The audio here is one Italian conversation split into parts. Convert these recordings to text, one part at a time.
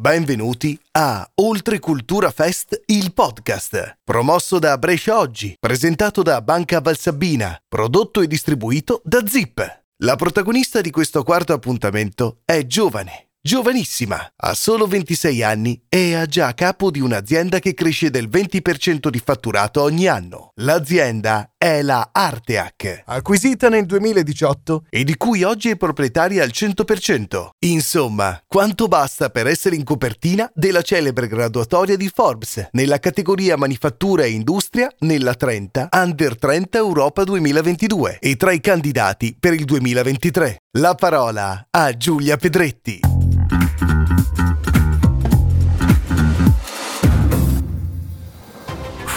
Benvenuti a Oltre Cultura Fest, il podcast, promosso da Brescia Oggi, presentato da Banca Valsabbina, prodotto e distribuito da Zip. La protagonista di questo quarto appuntamento è giovane, Giovanissima, ha solo 26 anni e è già a capo di un'azienda che cresce del 20% di fatturato ogni anno. L'azienda è la Arteac, acquisita nel 2018 e di cui oggi è proprietaria al 100%. Insomma, quanto basta per essere in copertina della celebre graduatoria di Forbes nella categoria Manifattura e Industria nella 30 Under 30 Europa 2022 e tra i candidati per il 2023. La parola a Giulia Pedretti.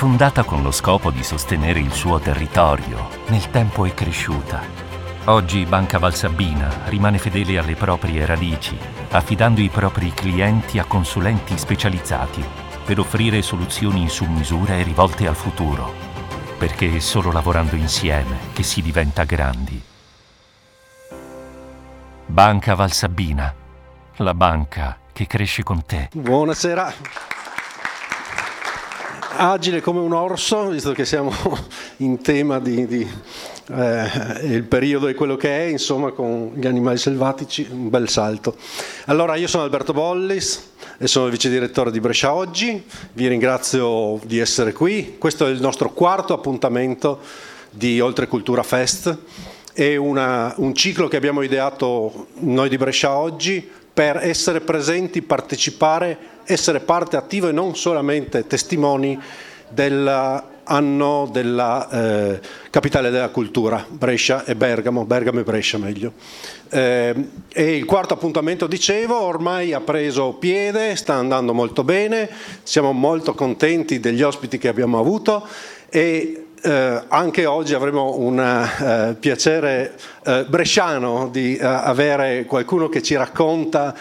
Fondata con lo scopo di sostenere il suo territorio, nel tempo è cresciuta. Oggi Banca Valsabbina rimane fedele alle proprie radici, affidando i propri clienti a consulenti specializzati per offrire soluzioni su misura e rivolte al futuro, perché è solo lavorando insieme che si diventa grandi. Banca Valsabbina, la banca che cresce con te. Buonasera. Agile come un orso, visto che siamo in tema di, di eh, il periodo è quello che è, insomma con gli animali selvatici, un bel salto. Allora, io sono Alberto Bollis e sono il vice direttore di Brescia Oggi, vi ringrazio di essere qui, questo è il nostro quarto appuntamento di Oltre Cultura Fest, è una, un ciclo che abbiamo ideato noi di Brescia Oggi per essere presenti, partecipare, essere parte attiva e non solamente testimoni dell'anno della eh, capitale della cultura, Brescia e Bergamo, Bergamo e Brescia meglio. Eh, e il quarto appuntamento, dicevo, ormai ha preso piede, sta andando molto bene, siamo molto contenti degli ospiti che abbiamo avuto e eh, anche oggi avremo un eh, piacere eh, bresciano di eh, avere qualcuno che ci racconta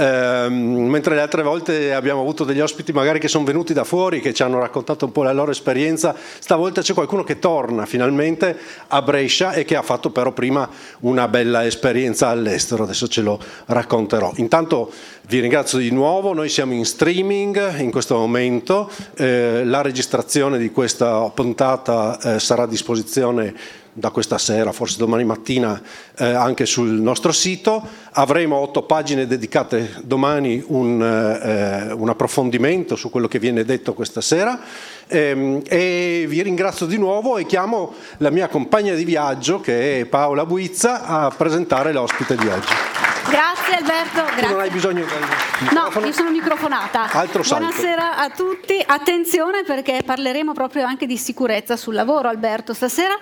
Ehm, mentre le altre volte abbiamo avuto degli ospiti magari che sono venuti da fuori, che ci hanno raccontato un po' la loro esperienza, stavolta c'è qualcuno che torna finalmente a Brescia e che ha fatto però prima una bella esperienza all'estero, adesso ce lo racconterò. Intanto vi ringrazio di nuovo, noi siamo in streaming in questo momento, eh, la registrazione di questa puntata eh, sarà a disposizione da questa sera, forse domani mattina, eh, anche sul nostro sito. Avremo otto pagine dedicate domani un, eh, un approfondimento su quello che viene detto questa sera. E, e vi ringrazio di nuovo e chiamo la mia compagna di viaggio, che è Paola Buizza, a presentare l'ospite di oggi. Grazie Alberto. Grazie. Tu non hai bisogno del microfono? No, io sono microfonata. Altro salto. Buonasera a tutti. Attenzione perché parleremo proprio anche di sicurezza sul lavoro, Alberto, stasera.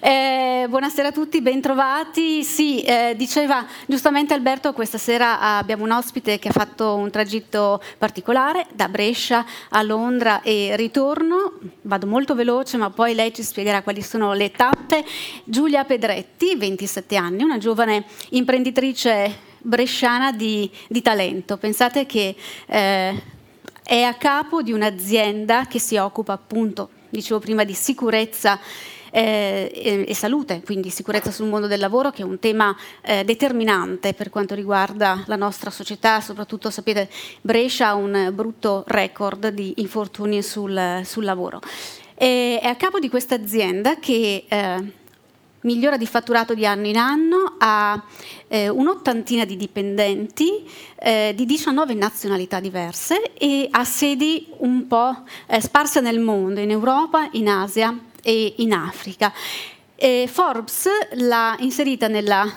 Eh, buonasera a tutti, bentrovati. Sì, eh, diceva giustamente Alberto, questa sera abbiamo un ospite che ha fatto un tragitto particolare da Brescia a Londra e ritorno. Vado molto veloce, ma poi lei ci spiegherà quali sono le tappe. Giulia Pedretti, 27 anni, una giovane imprenditrice bresciana di, di talento. Pensate che eh, è a capo di un'azienda che si occupa appunto, dicevo prima, di sicurezza eh, e, e, salute, quindi sicurezza sul mondo del lavoro, che è un tema eh, determinante per quanto riguarda la nostra società, soprattutto sapete Brescia ha un brutto record di infortuni sul, sul lavoro. E, è a capo di questa azienda che eh, migliora di fatturato di anno in anno, ha eh, un'ottantina di dipendenti eh, di 19 nazionalità diverse e ha sedi un po' eh, sparse nel mondo, in Europa, in Asia e in Africa. Forbes l'ha inserita nella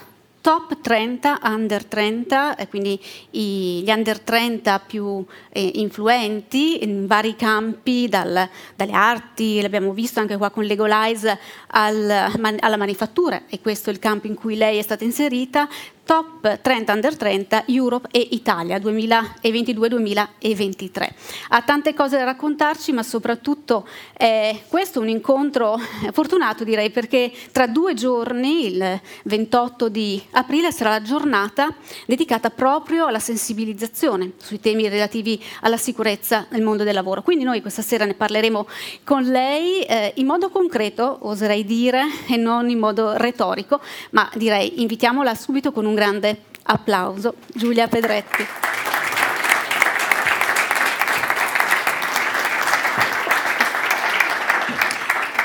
top 30 under 30, quindi i, gli under 30 più eh, influenti in vari campi, dal, dalle arti, l'abbiamo visto anche qua con Legolize, al, man, alla manifattura, e questo è il campo in cui lei è stata inserita, Top 30 Under 30 Europe e Italia 2022-2023. Ha tante cose da raccontarci, ma soprattutto eh, questo è un incontro fortunato direi perché tra due giorni, il 28 di aprile, sarà la giornata dedicata proprio alla sensibilizzazione sui temi relativi alla sicurezza nel mondo del lavoro. Quindi noi questa sera ne parleremo con lei eh, in modo concreto, oserei dire, e non in modo retorico, ma direi invitiamola subito con un un grande applauso. Giulia Pedretti.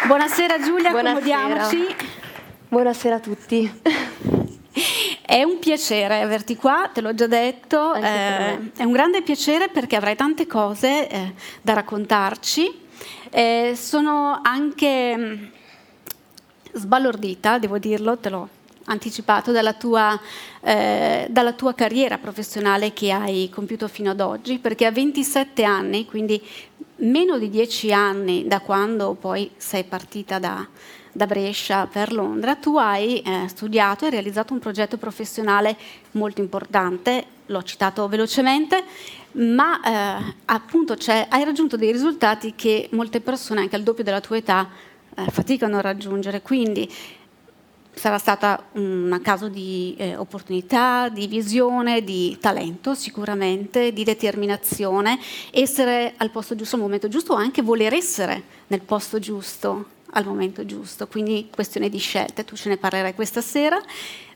Buonasera Giulia, Buonasera. Buonasera a tutti. È un piacere averti qua, te l'ho già detto, eh, è un grande piacere perché avrai tante cose eh, da raccontarci. Eh, sono anche mm, sbalordita, devo dirlo, te l'ho anticipato, dalla tua, eh, dalla tua carriera professionale che hai compiuto fino ad oggi, perché a 27 anni, quindi meno di 10 anni da quando poi sei partita da, da Brescia per Londra, tu hai eh, studiato e realizzato un progetto professionale molto importante, l'ho citato velocemente, ma eh, appunto c'è- hai raggiunto dei risultati che molte persone, anche al doppio della tua età, eh, faticano a raggiungere. Quindi sarà stata un caso di eh, opportunità, di visione, di talento sicuramente, di determinazione, essere al posto giusto al momento giusto o anche voler essere nel posto giusto al momento giusto, quindi questione di scelte, tu ce ne parlerai questa sera.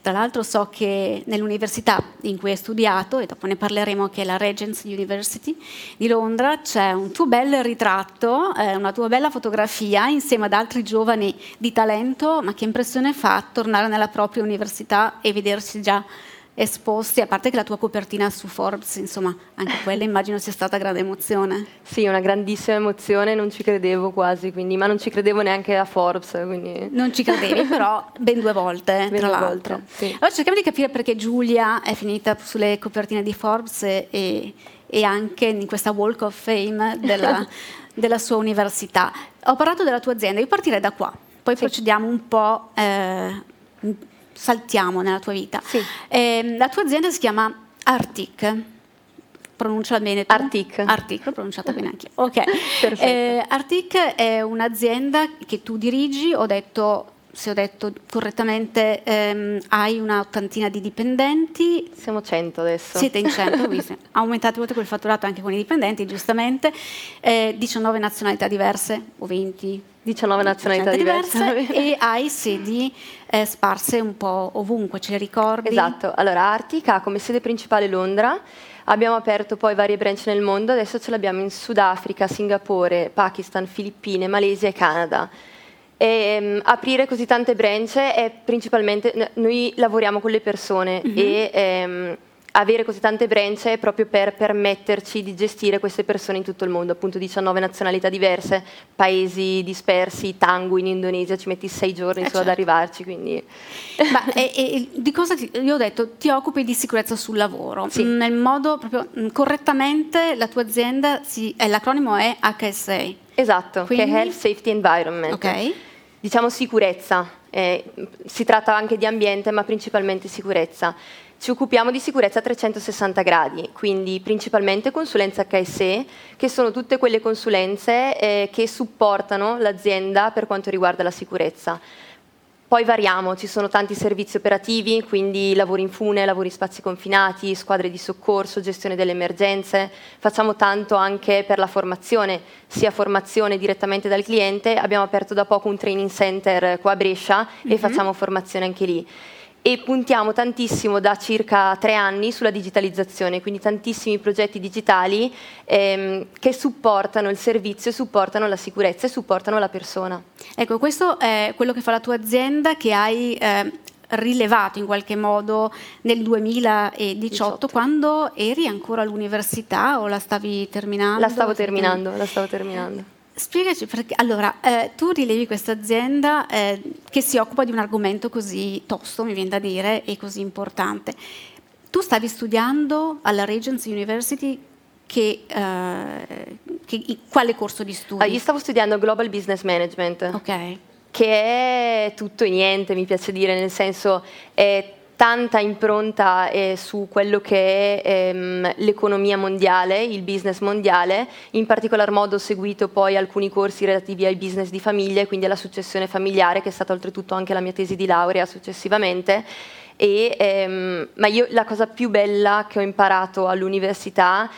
Tra l'altro so che nell'università in cui hai studiato, e dopo ne parleremo, che è la Regent's University di Londra, c'è un tuo bel ritratto, eh, una tua bella fotografia insieme ad altri giovani di talento, ma che impressione fa tornare nella propria università e vedersi già esposti, a parte che la tua copertina su Forbes, insomma, anche quella immagino sia stata grande emozione. Sì, una grandissima emozione, non ci credevo quasi, quindi, ma non ci credevo neanche a Forbes. Quindi... Non ci credevi, però ben due volte, Ben tra due l'altro. volte, sì. Allora cerchiamo di capire perché Giulia è finita sulle copertine di Forbes e, e anche in questa Walk of Fame della, della sua università. Ho parlato della tua azienda, io partirei da qua, poi procediamo un po', eh, saltiamo nella tua vita. Sì. Ehm, la tua azienda si chiama Artic. Pronuncia bene tu? Artic. Artic, l'ho pronunciata bene anche io. Ok. Perfetto. Eh, Artic è un'azienda che tu dirigi, ho detto, se ho detto correttamente, ehm, hai una ottantina di dipendenti, Siamo 100 adesso. siete in 100, quindi aumentate molto quel fatturato anche con i dipendenti, giustamente, eh, 19 nazionalità diverse, o 20, 19 nazionalità diverse. e hai sedi eh, sparse un po' ovunque, ce le ricordi? Esatto, allora Artic ha come sede principale Londra, abbiamo aperto poi varie branch nel mondo, adesso ce l'abbiamo in Sudafrica, Singapore, Pakistan, Filippine, Malesia e Canada. E, ehm, aprire così tante branch è principalmente, noi lavoriamo con le persone e ehm, avere così tante branch è proprio per permetterci di gestire queste persone in tutto il mondo, appunto 19 nazionalità diverse, paesi dispersi, Tangu in Indonesia, ci metti sei giorni Eh, solo ad certo. arrivarci, quindi... Ma e- e di cosa ti, io ho detto? Ti occupi di sicurezza sul lavoro. Sì. Nel modo proprio correttamente la tua azienda, si, eh, l'acronimo è HSA. Esatto, Quindi? che è Health Safety Environment. Ok. Diciamo sicurezza, eh, si tratta anche di ambiente, ma principalmente sicurezza. Ci occupiamo di sicurezza a 360 gradi, quindi principalmente consulenze HSE, che sono tutte quelle consulenze eh, che supportano l'azienda per quanto riguarda la sicurezza. Poi variamo, ci sono tanti servizi operativi, quindi lavori in fune, lavori in spazi confinati, squadre di soccorso, gestione delle emergenze. Facciamo tanto anche per la formazione, sia formazione direttamente dal cliente, abbiamo aperto da poco un training center qua a Brescia e facciamo formazione anche lì. E puntiamo tantissimo da circa tre anni sulla digitalizzazione, quindi tantissimi progetti digitali ehm, che supportano il servizio, supportano la sicurezza e supportano la persona. Ecco, questo è quello che fa la tua azienda che hai eh, rilevato in qualche modo nel 2018 18. quando eri ancora all'università o la stavi terminando? La stavo terminando, la stavo terminando. Spiegaci perché. Allora, eh, tu rilevi questa azienda eh, che si occupa di un argomento così tosto, mi viene da dire, e così importante. Tu stavi studiando alla Regents University che, eh, che- quale corso di studi? Ah, io stavo studiando Global Business Management, Ok. che è tutto e niente, mi piace dire, nel senso è tanta impronta eh, su quello che è ehm, l'economia mondiale, il business mondiale, in particolar modo ho seguito poi alcuni corsi relativi al business di famiglia e quindi alla successione familiare, che è stata oltretutto anche la mia tesi di laurea successivamente. E, ehm, ma io la cosa più bella che ho imparato all'università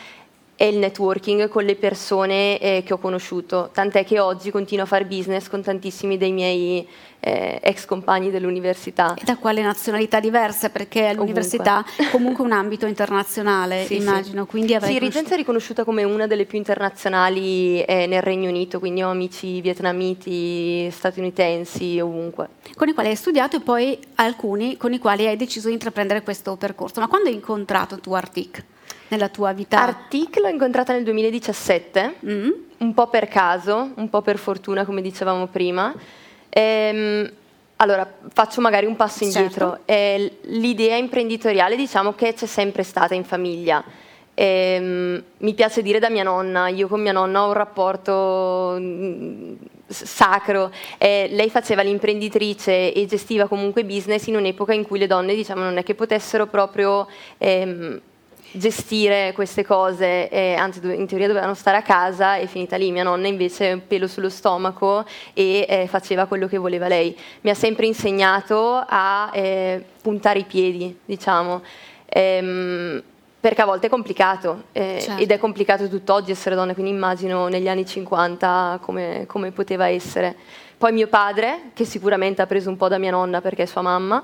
è il networking con le persone eh, che ho conosciuto, tant'è che oggi continuo a fare business con tantissimi dei miei eh, ex compagni dell'università. E da quale nazionalità diverse? Perché l'università è comunque un ambito internazionale, sì, immagino. Sì, quindi sì Regency è riconosciuta come una delle più internazionali eh, nel Regno Unito, quindi ho amici vietnamiti, statunitensi, ovunque. Con i quali hai studiato e poi alcuni con i quali hai deciso di intraprendere questo percorso. Ma quando hai incontrato tu Artic? Nella tua vita? Artic l'ho incontrata nel 2017, mm. un po' per caso, un po' per fortuna, come dicevamo prima. Ehm, allora, faccio magari un passo indietro. Certo. Eh, l'idea imprenditoriale diciamo che c'è sempre stata in famiglia. Eh, mi piace dire da mia nonna, io con mia nonna ho un rapporto mm, sacro. Eh, lei faceva l'imprenditrice e gestiva comunque business in un'epoca in cui le donne diciamo, non è che potessero proprio... Ehm, gestire queste cose, eh, anzi in teoria dovevano stare a casa e finita lì, mia nonna invece un pelo sullo stomaco e eh, faceva quello che voleva lei. Mi ha sempre insegnato a eh, puntare i piedi, diciamo. Ehm, perché a volte è complicato eh, certo. ed è complicato tutt'oggi essere donna, quindi immagino negli anni 50 come, come, poteva essere. Poi mio padre, che sicuramente ha preso un po' da mia nonna perché è sua mamma,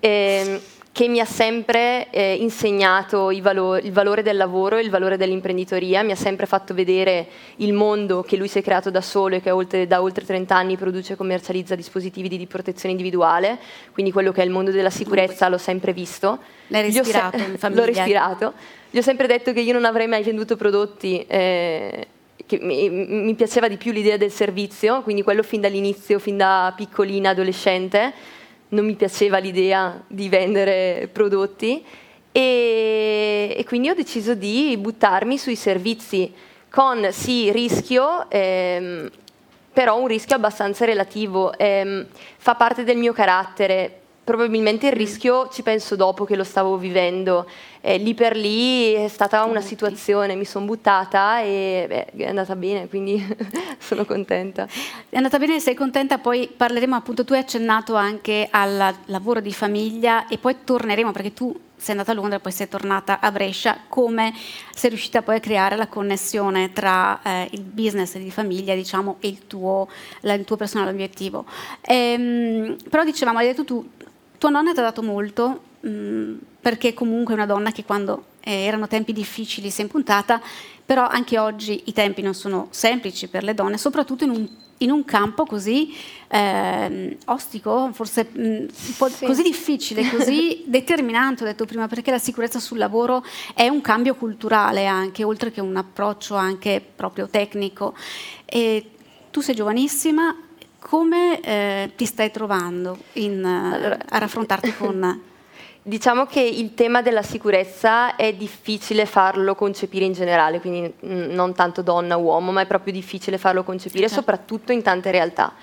e, ehm, che mi ha sempre eh, insegnato valo- il valore del lavoro e il valore dell'imprenditoria, mi ha sempre fatto vedere il mondo che lui si è creato da solo e che oltre, da oltre 30 anni produce e commercializza dispositivi di, di, protezione individuale, quindi quello che è il mondo della sicurezza l'ho sempre visto. L'hai respirato se- in famiglia? L'ho respirato. Gli ho sempre detto che io non avrei mai venduto prodotti... Eh, che mi, mi piaceva di più l'idea del servizio, quindi quello fin dall'inizio, fin da piccolina, adolescente, non mi piaceva l'idea di vendere prodotti e, e, quindi ho deciso di buttarmi sui servizi con sì rischio, ehm, però un rischio abbastanza relativo. Ehm, fa parte del mio carattere probabilmente il mm. rischio ci penso dopo che lo stavo vivendo. Eh, lì per lì è stata una situazione, mi sono buttata e beh, è andata bene, quindi sono contenta. È andata bene, sei contenta, poi parleremo appunto, tu hai accennato anche al lavoro di famiglia e poi torneremo perché tu sei andata a Londra e poi sei tornata a Brescia, come sei riuscita poi a creare la connessione tra eh, il business di famiglia diciamo, e il tuo, la, il tuo personale obiettivo. Ehm, però dicevamo, hai detto tu, tua nonna ti ha dato molto, mh, mm, perché comunque è una donna che quando eh, erano tempi difficili si è impuntata, però anche oggi i tempi non sono semplici per le donne, soprattutto in un, in un campo così eh, ostico, forse mh, mm, sì. così difficile, così determinante, ho detto prima, perché la sicurezza sul lavoro è un cambio culturale anche, oltre che un approccio anche proprio tecnico. E tu sei giovanissima, come eh, ti stai trovando in, allora, a raffrontarti con... Diciamo che il tema della sicurezza è difficile farlo concepire in generale, quindi non tanto donna-uomo, ma è proprio difficile farlo concepire, certo. soprattutto in tante realtà.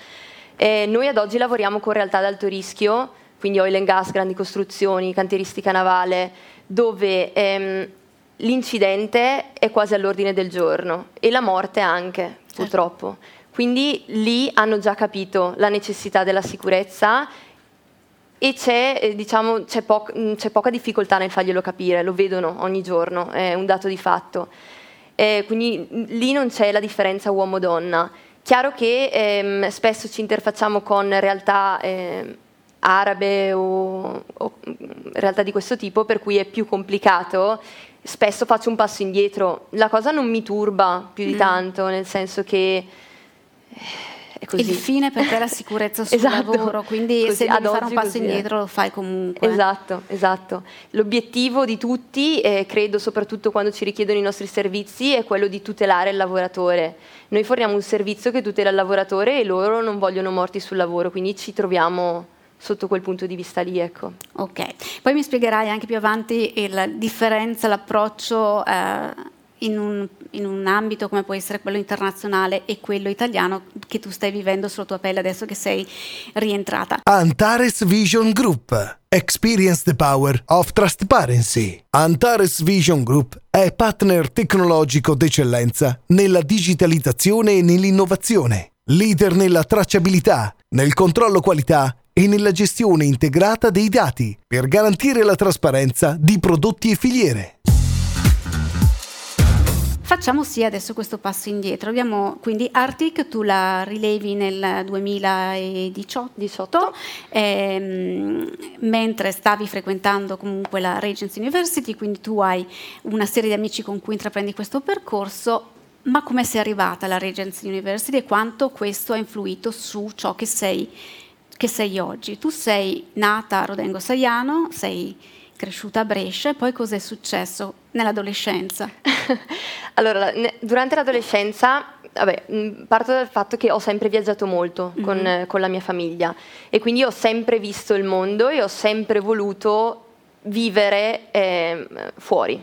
Eh, noi ad oggi lavoriamo con realtà ad alto rischio, quindi oil and gas, grandi costruzioni, cantieristica navale, dove ehm, l'incidente è quasi all'ordine del giorno e la morte anche, certo. purtroppo. Quindi lì hanno già capito la necessità della sicurezza e c'è, eh, diciamo, c'è, po- mm, c'è, poca difficoltà nel farglielo capire, lo vedono ogni giorno, è un dato di fatto. Eh, quindi mm, lì non c'è la differenza uomo-donna. Chiaro che ehm, spesso ci interfacciamo con realtà eh, arabe o, o, realtà di questo tipo, per cui è più complicato. Spesso faccio un passo indietro. La cosa non mi turba più di mm. tanto, nel senso che il fine per te è la sicurezza sul esatto, lavoro, quindi così, se devi fare un passo indietro lo fai comunque. Esatto, esatto. L'obiettivo di tutti, eh, credo soprattutto quando ci richiedono i nostri servizi, è quello di tutelare il lavoratore. Noi forniamo un servizio che tutela il lavoratore e loro non vogliono morti sul lavoro, quindi ci troviamo sotto quel punto di vista lì. Ecco. Ok, poi mi spiegherai anche più avanti la differenza, l'approccio eh, in un, in un, ambito come può essere quello internazionale e quello italiano che tu stai vivendo sulla tua pelle adesso che sei rientrata. Antares Vision Group. Experience the power of transparency. Antares Vision Group è partner tecnologico d'eccellenza nella digitalizzazione e nell'innovazione, leader nella tracciabilità, nel controllo qualità e nella gestione integrata dei dati per garantire la trasparenza di prodotti e filiere. Facciamo sì adesso questo passo indietro. Abbiamo quindi Arctic, tu la rilevi nel 2018, 18. Ehm, mentre stavi frequentando comunque la Regents University, quindi tu hai una serie di amici con cui intraprendi questo percorso. Ma come sei arrivata alla Regents University e quanto questo ha influito su ciò che sei, che sei oggi? Tu sei nata a Rodengo Saiano, sei cresciuta a Brescia e poi cos'è successo nell'adolescenza? allora, durante l'adolescenza, vabbè, parto dal fatto che ho sempre viaggiato molto mm-hmm. con, con la mia famiglia e quindi ho sempre visto il mondo e ho sempre voluto vivere eh, fuori.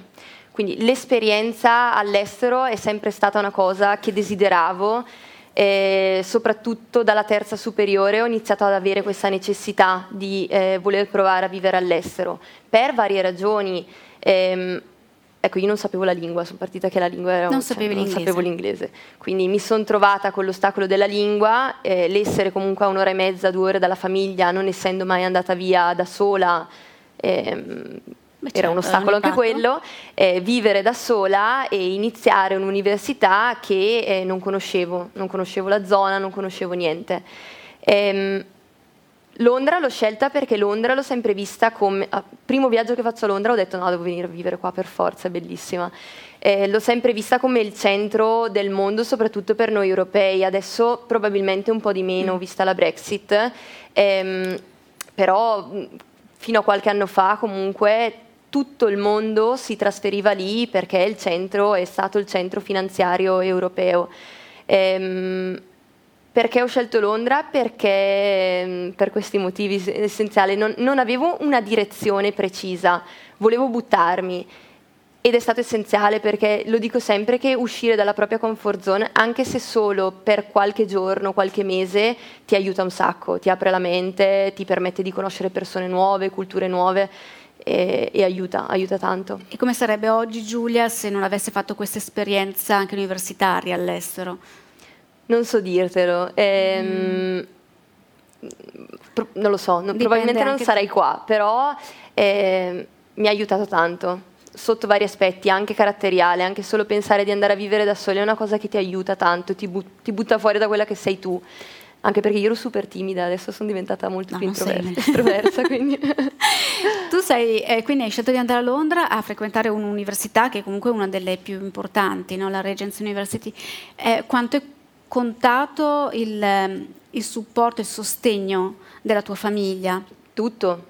Quindi l'esperienza all'estero è sempre stata una cosa che desideravo e soprattutto dalla terza superiore ho iniziato ad avere questa necessità di eh, voler provare a vivere all'estero per varie ragioni. Ehm, ecco, io non sapevo la lingua, sono partita che la lingua era non, cioè, non sapevo l'inglese. Quindi mi sono trovata con l'ostacolo della lingua, eh, l'essere comunque a un'ora e mezza, due ore dalla famiglia, non essendo mai andata via da sola. Ehm, Beh, era certo, un ostacolo anche quello, eh, vivere da sola e iniziare un'università che eh, non conoscevo, non conoscevo la zona, non conoscevo niente. Ehm, Londra l'ho scelta perché Londra l'ho sempre vista come... Ah, primo viaggio che faccio a Londra ho detto no, devo venire a vivere qua per forza, è bellissima. Eh, l'ho sempre vista come il centro del mondo, soprattutto per noi europei. Adesso probabilmente un po' di meno, mm. vista la Brexit. Ehm, però fino a qualche anno fa comunque tutto il mondo si trasferiva lì perché il centro è stato il centro finanziario europeo. Ehm, perché ho scelto Londra? Perché ehm, per questi motivi essenziali non, non, avevo una direzione precisa, volevo buttarmi ed è stato essenziale perché lo dico sempre che uscire dalla propria comfort zone, anche se solo per qualche giorno, qualche mese, ti aiuta un sacco, ti apre la mente, ti permette di conoscere persone nuove, culture nuove e, e aiuta, aiuta tanto. E come sarebbe oggi Giulia se non avesse fatto questa esperienza anche universitaria all'estero? Non so dirtelo. Ehm, mm. pro- non lo so, no, probabilmente non sarei qua, però eh, mi ha aiutato tanto sotto vari aspetti, anche caratteriale, anche solo pensare di andare a vivere da soli è una cosa che ti aiuta tanto, ti, but- ti butta fuori da quella che sei tu anche perché io ero super timida, adesso sono diventata molto no, più introversa. quindi. tu sei, eh, quindi hai scelto di andare a Londra a frequentare un'università che è comunque una delle più importanti, no? la Regents University. Eh, quanto è contato il, ehm, il supporto, il sostegno della tua famiglia? Tutto,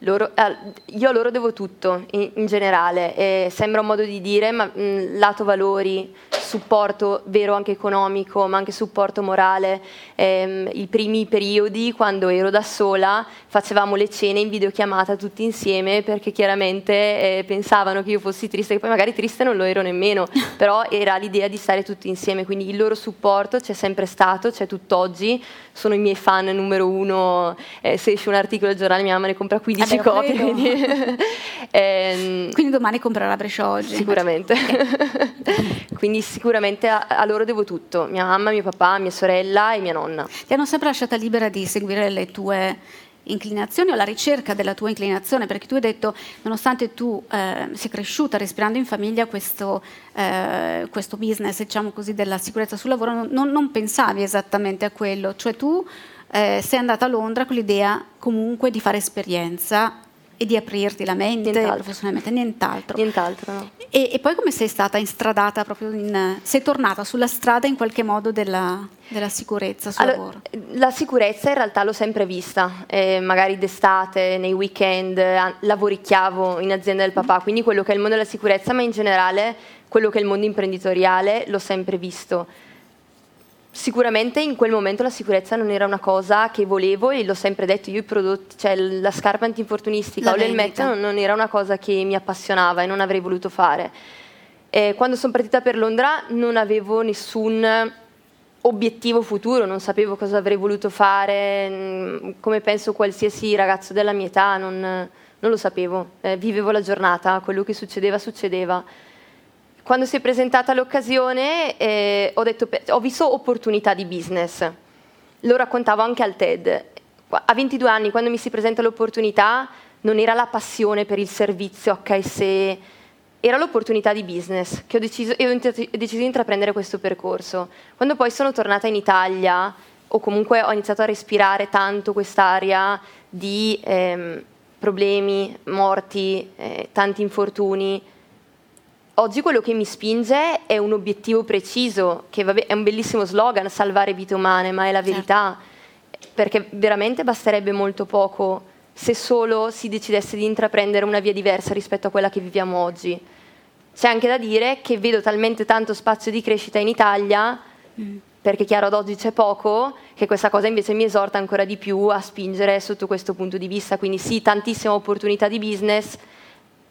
loro, eh, io a loro devo tutto in, in generale, eh, sembra un modo di dire, ma mh, lato valori, supporto vero anche economico, ma anche supporto morale. Eh, I primi periodi, quando ero da sola, facevamo le cene in videochiamata tutti insieme perché chiaramente eh, pensavano che io fossi triste, che poi magari triste non lo ero nemmeno, però era l'idea di stare tutti insieme, quindi il loro supporto c'è sempre stato, c'è tutt'oggi, sono i miei fan numero uno, eh, se esce un articolo al giornale mia mamma ne compra 15 10 copie. Quindi, ehm, quindi domani comprerà Brescia oggi. Sicuramente. quindi sicuramente a, a, loro devo tutto, mia mamma, mio papà, mia sorella e mia nonna. Ti hanno sempre lasciata libera di seguire le tue inclinazioni o la ricerca della tua inclinazione, perché tu hai detto, nonostante tu eh, sia cresciuta respirando in famiglia questo, eh, questo business, diciamo così, della sicurezza sul lavoro, non, non pensavi esattamente a quello, cioè tu eh, sei andata a Londra con l'idea comunque di fare esperienza e di aprirti la mente nient'altro. professionalmente, nient'altro. Nient'altro no. e, e, poi come sei stata instradata proprio in, sei tornata sulla strada in qualche modo della, della sicurezza sul allora, lavoro? La sicurezza in realtà l'ho sempre vista, eh, magari d'estate, nei weekend, lavoricchiavo in azienda del papà, quindi quello che è il mondo della sicurezza, ma in generale quello che è il mondo imprenditoriale l'ho sempre visto Sicuramente in quel momento la sicurezza non era una cosa che volevo e l'ho sempre detto, io i prodotti, cioè la scarpa antinfortunistica o l'elmetto non, non era una cosa che mi appassionava e non avrei voluto fare. E quando sono partita per Londra non avevo nessun obiettivo futuro, non sapevo cosa avrei voluto fare, mm, come penso qualsiasi ragazzo della mia età, non, non lo sapevo, eh, vivevo la giornata, quello che succedeva succedeva quando si è presentata l'occasione eh, ho, detto, ho visto opportunità di business, lo raccontavo anche al TED. A 22 anni, quando mi si presenta l'opportunità, non era la passione per il servizio HSE, era l'opportunità di business che ho deciso, ho deciso di intraprendere questo percorso. Quando poi sono tornata in Italia, o comunque ho iniziato a respirare tanto quest'aria di ehm, problemi, morti, eh, tanti infortuni, oggi quello che mi spinge è un obiettivo preciso, che vabbè, è un bellissimo slogan, salvare vite umane, ma è la verità, certo. perché veramente basterebbe molto poco se solo si decidesse di intraprendere una via diversa rispetto a quella che viviamo oggi. C'è anche da dire che vedo talmente tanto spazio di crescita in Italia, mm. perché chiaro ad oggi c'è poco, che questa cosa invece mi esorta ancora di più a spingere sotto questo punto di vista. Quindi sì, tantissima opportunità di business,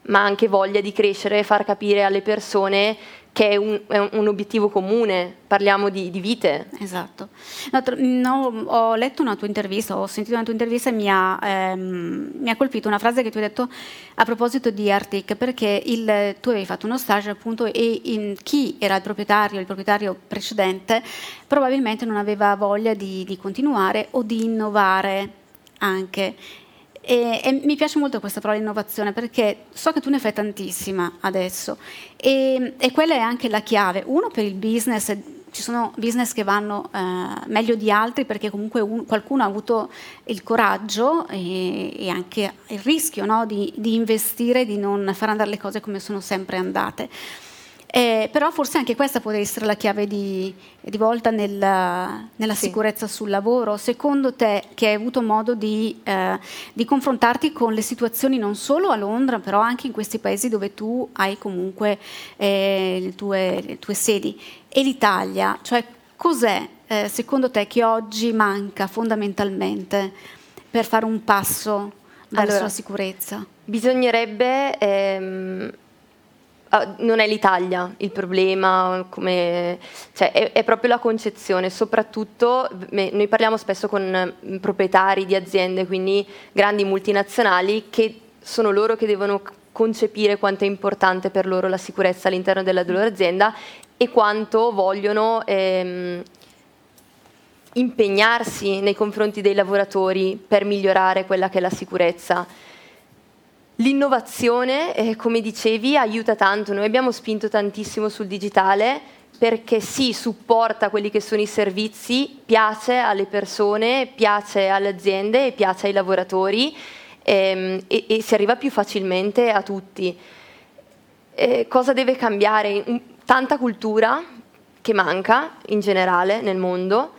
ma anche voglia di crescere e far capire alle persone che è un, è un, obiettivo comune, parliamo di, di vite. Esatto. No, no, ho letto una tua intervista, ho sentito una tua intervista e mi ha, ehm, mi ha, colpito una frase che tu hai detto a proposito di Artic, perché il, tu avevi fatto uno stage appunto e in, chi era il proprietario, il proprietario precedente, probabilmente non aveva voglia di, di continuare o di innovare anche. E, e, mi piace molto questa parola innovazione perché so che tu ne fai tantissima adesso e, e quella è anche la chiave. Uno per il business, ci sono business che vanno eh, meglio di altri perché comunque un, qualcuno ha avuto il coraggio e, e anche il rischio no, di, di investire, di non far andare le cose come sono sempre andate. Eh, però forse anche questa può essere la chiave di, di volta nella, nella sì. sicurezza sul lavoro. Secondo te, che hai avuto modo di, eh, di, confrontarti con le situazioni non solo a Londra, però anche in questi paesi dove tu hai comunque eh, le, tue, le, tue, sedi, e l'Italia, cioè cos'è eh, secondo te che oggi manca fondamentalmente per fare un passo verso allora, la sicurezza? Bisognerebbe... Ehm Ah, non è l'Italia il problema, come, cioè è, è, proprio la concezione, soprattutto noi parliamo spesso con mm, proprietari di aziende, quindi grandi multinazionali, che sono loro che devono concepire quanto è importante per loro la sicurezza all'interno della loro azienda e quanto vogliono ehm, impegnarsi nei confronti dei lavoratori per migliorare quella che è la sicurezza. L'innovazione, eh, come dicevi, aiuta tanto. Noi abbiamo spinto tantissimo sul digitale perché sì, supporta quelli che sono i servizi, piace alle persone, piace alle aziende e piace ai lavoratori ehm, e, e, si arriva più facilmente a tutti. Eh, cosa deve cambiare? Tanta cultura che manca in generale nel mondo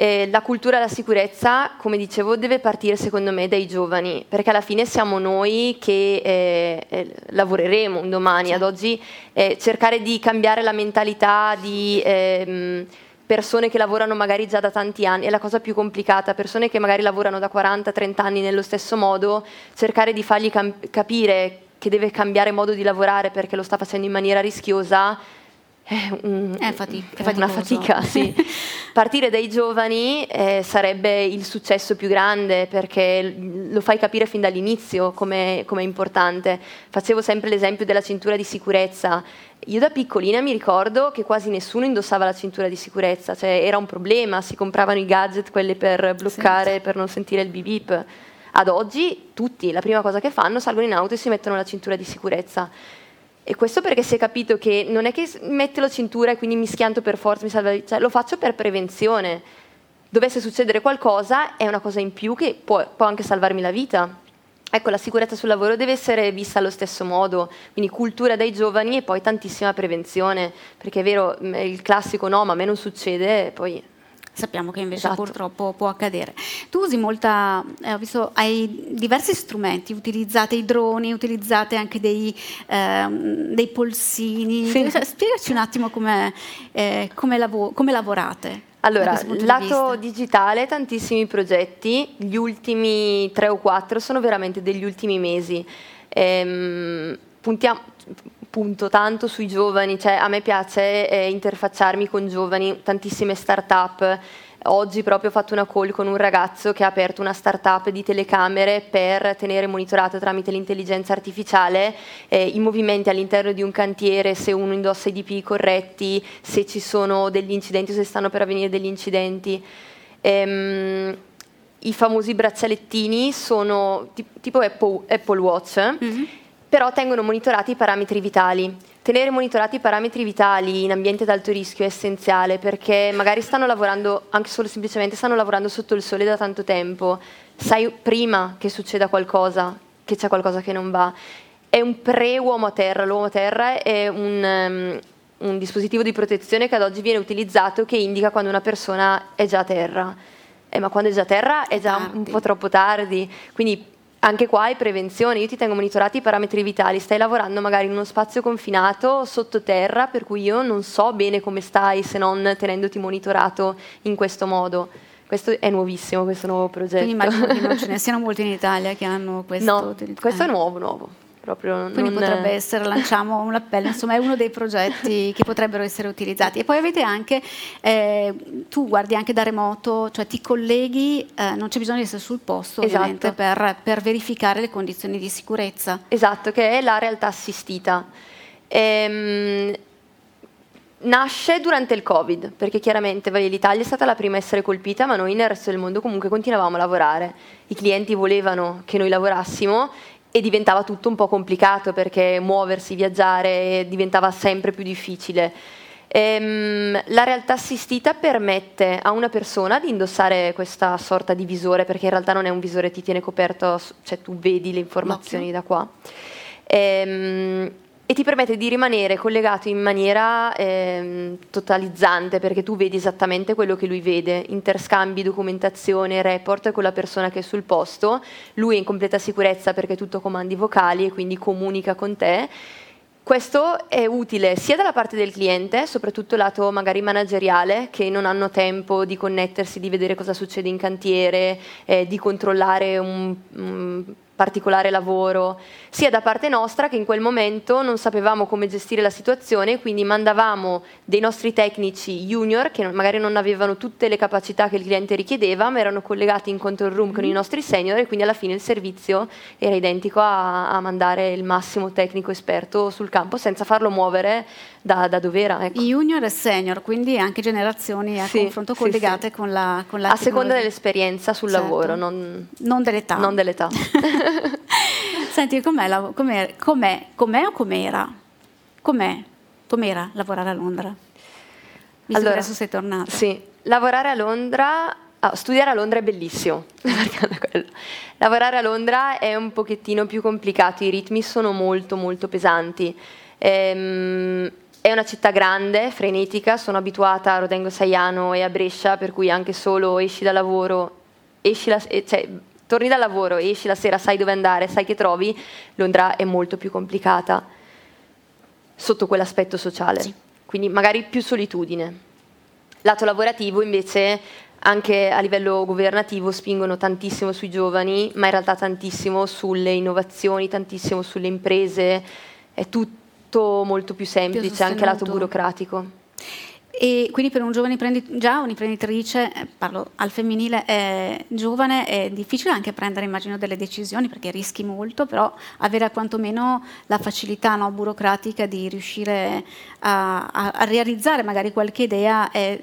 eh, la cultura della sicurezza, come dicevo, deve partire secondo me dai giovani, perché alla fine siamo noi che eh, eh, lavoreremo un domani. Ad oggi eh, cercare di cambiare la mentalità di ehm, persone che lavorano magari già da tanti anni è la cosa più complicata, persone che magari lavorano da 40-30 anni nello stesso modo, cercare di fargli cam- capire che deve cambiare modo di lavorare perché lo sta facendo in maniera rischiosa è, un, è, fatica, è una fatica, sì. Partire dai giovani eh, sarebbe il successo più grande perché lo fai capire fin dall'inizio come è importante. Facevo sempre l'esempio della cintura di sicurezza. Io da piccolina mi ricordo che quasi nessuno indossava la cintura di sicurezza, cioè era un problema, si compravano i gadget, quelli per bloccare, sì. per non sentire il bip bip. Ad oggi tutti, la prima cosa che fanno, salgono in auto e si mettono la cintura di sicurezza. E questo perché si è capito che non è che metto la cintura e quindi mi schianto per forza, mi salva, cioè, lo faccio per prevenzione. Dovesse succedere qualcosa è una cosa in più che può, può anche salvarmi la vita. Ecco, la sicurezza sul lavoro deve essere vista allo stesso modo, quindi cultura dai giovani e poi tantissima prevenzione, perché è vero, il classico no, ma a me non succede, poi sappiamo che invece esatto. purtroppo può accadere. Tu usi molta, eh, ho visto, hai diversi strumenti, utilizzate i droni, utilizzate anche dei, eh, dei polsini. Sì. Spiegaci un attimo come, eh, come, lav- come lavorate. Allora, lato digitale, tantissimi progetti, gli ultimi tre o quattro sono veramente degli ultimi mesi. Ehm, puntiamo, punto tanto sui giovani, cioè a me piace eh, interfacciarmi con giovani, tantissime start-up. Oggi proprio ho fatto una call con un ragazzo che ha aperto una start-up di telecamere per tenere monitorato tramite l'intelligenza artificiale eh, i movimenti all'interno di un cantiere, se uno indossa i DP corretti, se ci sono degli incidenti o se stanno per avvenire degli incidenti. Ehm, I famosi braccialettini sono tipo Apple, Apple Watch. Mm-hmm però tengono monitorati i parametri vitali. Tenere monitorati i parametri vitali in ambiente ad alto rischio è essenziale perché magari stanno lavorando, anche solo semplicemente stanno lavorando sotto il sole da tanto tempo, sai prima che succeda qualcosa, che c'è qualcosa che non va. È un pre-uomo a terra, l'uomo a terra è un, um, un dispositivo di protezione che ad oggi viene utilizzato che indica quando una persona è già a terra. Eh, ma quando è già a terra è già tardi. un po' troppo tardi. Quindi anche qua è prevenzione, io ti tengo monitorati i parametri vitali, stai lavorando magari in uno spazio confinato sottoterra, per cui io non so bene come stai se non tenendoti monitorato in questo modo. Questo è nuovissimo, questo nuovo progetto. Quindi immagino che non ce ne siano molti in Italia che hanno questo. No, questo è nuovo, nuovo. Proprio Quindi potrebbe essere, lanciamo un appello, insomma è uno dei progetti che potrebbero essere utilizzati. E poi avete anche, eh, tu guardi anche da remoto, cioè ti colleghi, eh, non c'è bisogno di essere sul posto esatto. ovviamente per, per, verificare le condizioni di sicurezza. Esatto, che è la realtà assistita. Ehm, nasce durante il Covid, perché chiaramente l'Italia è stata la prima a essere colpita, ma noi nel resto del mondo comunque continuavamo a lavorare. I clienti volevano che noi lavorassimo e diventava tutto un po' complicato perché muoversi, viaggiare diventava sempre più difficile. Ehm, la realtà assistita permette a una persona di indossare questa sorta di visore, perché in realtà non è un visore, ti tiene coperto, cioè tu vedi le informazioni da qua. Ehm, e ti permette di rimanere collegato in maniera eh, totalizzante perché tu vedi esattamente quello che lui vede, interscambi, documentazione, report con la persona che è sul posto, lui è in completa sicurezza perché tutto comandi vocali e quindi comunica con te. Questo è utile sia dalla parte del cliente, soprattutto lato magari manageriale, che non hanno tempo di connettersi, di vedere cosa succede in cantiere, eh, di controllare un, un particolare lavoro, sia da parte nostra che in quel momento non sapevamo come gestire la situazione, quindi mandavamo dei nostri tecnici junior che magari non avevano tutte le capacità che il cliente richiedeva, ma erano collegati in control room con i mm-hmm. nostri senior e quindi alla fine il servizio era identico a, a mandare il massimo tecnico esperto sul campo senza farlo muovere da, da dove era. Ecco. Junior e senior, quindi anche generazioni a sì, confronto collegate sì, sì. con la, con la A seconda dell'esperienza sul certo. lavoro, non, non dell'età. Non dell'età. Senti, com'è, com'è, com'è, com'è o com'era? Com'è? Com'era lavorare a Londra? Visto allora, adesso sei tornata. Sì, lavorare a Londra, oh, studiare a Londra è bellissimo. lavorare a Londra è un pochettino più complicato, i ritmi sono molto molto pesanti. Ehm, è una città grande, frenetica, sono abituata a Rodengo Saiano e a Brescia, per cui anche solo esci da lavoro, esci la, eh, cioè, torni dal lavoro, esci la sera, sai dove andare, sai che trovi, Londra è molto più complicata sotto quell'aspetto sociale. Sì. Quindi magari più solitudine. Lato lavorativo invece anche a livello governativo spingono tantissimo sui giovani, ma in realtà tantissimo sulle innovazioni, tantissimo sulle imprese, è tutto molto più semplice, più anche lato burocratico. E quindi per un giovane imprenditore, già un'imprenditrice, eh, parlo al femminile, è giovane, è difficile anche prendere immagino delle decisioni perché rischi molto, però avere quantomeno la facilità no, burocratica di riuscire a, a, a, realizzare magari qualche idea è,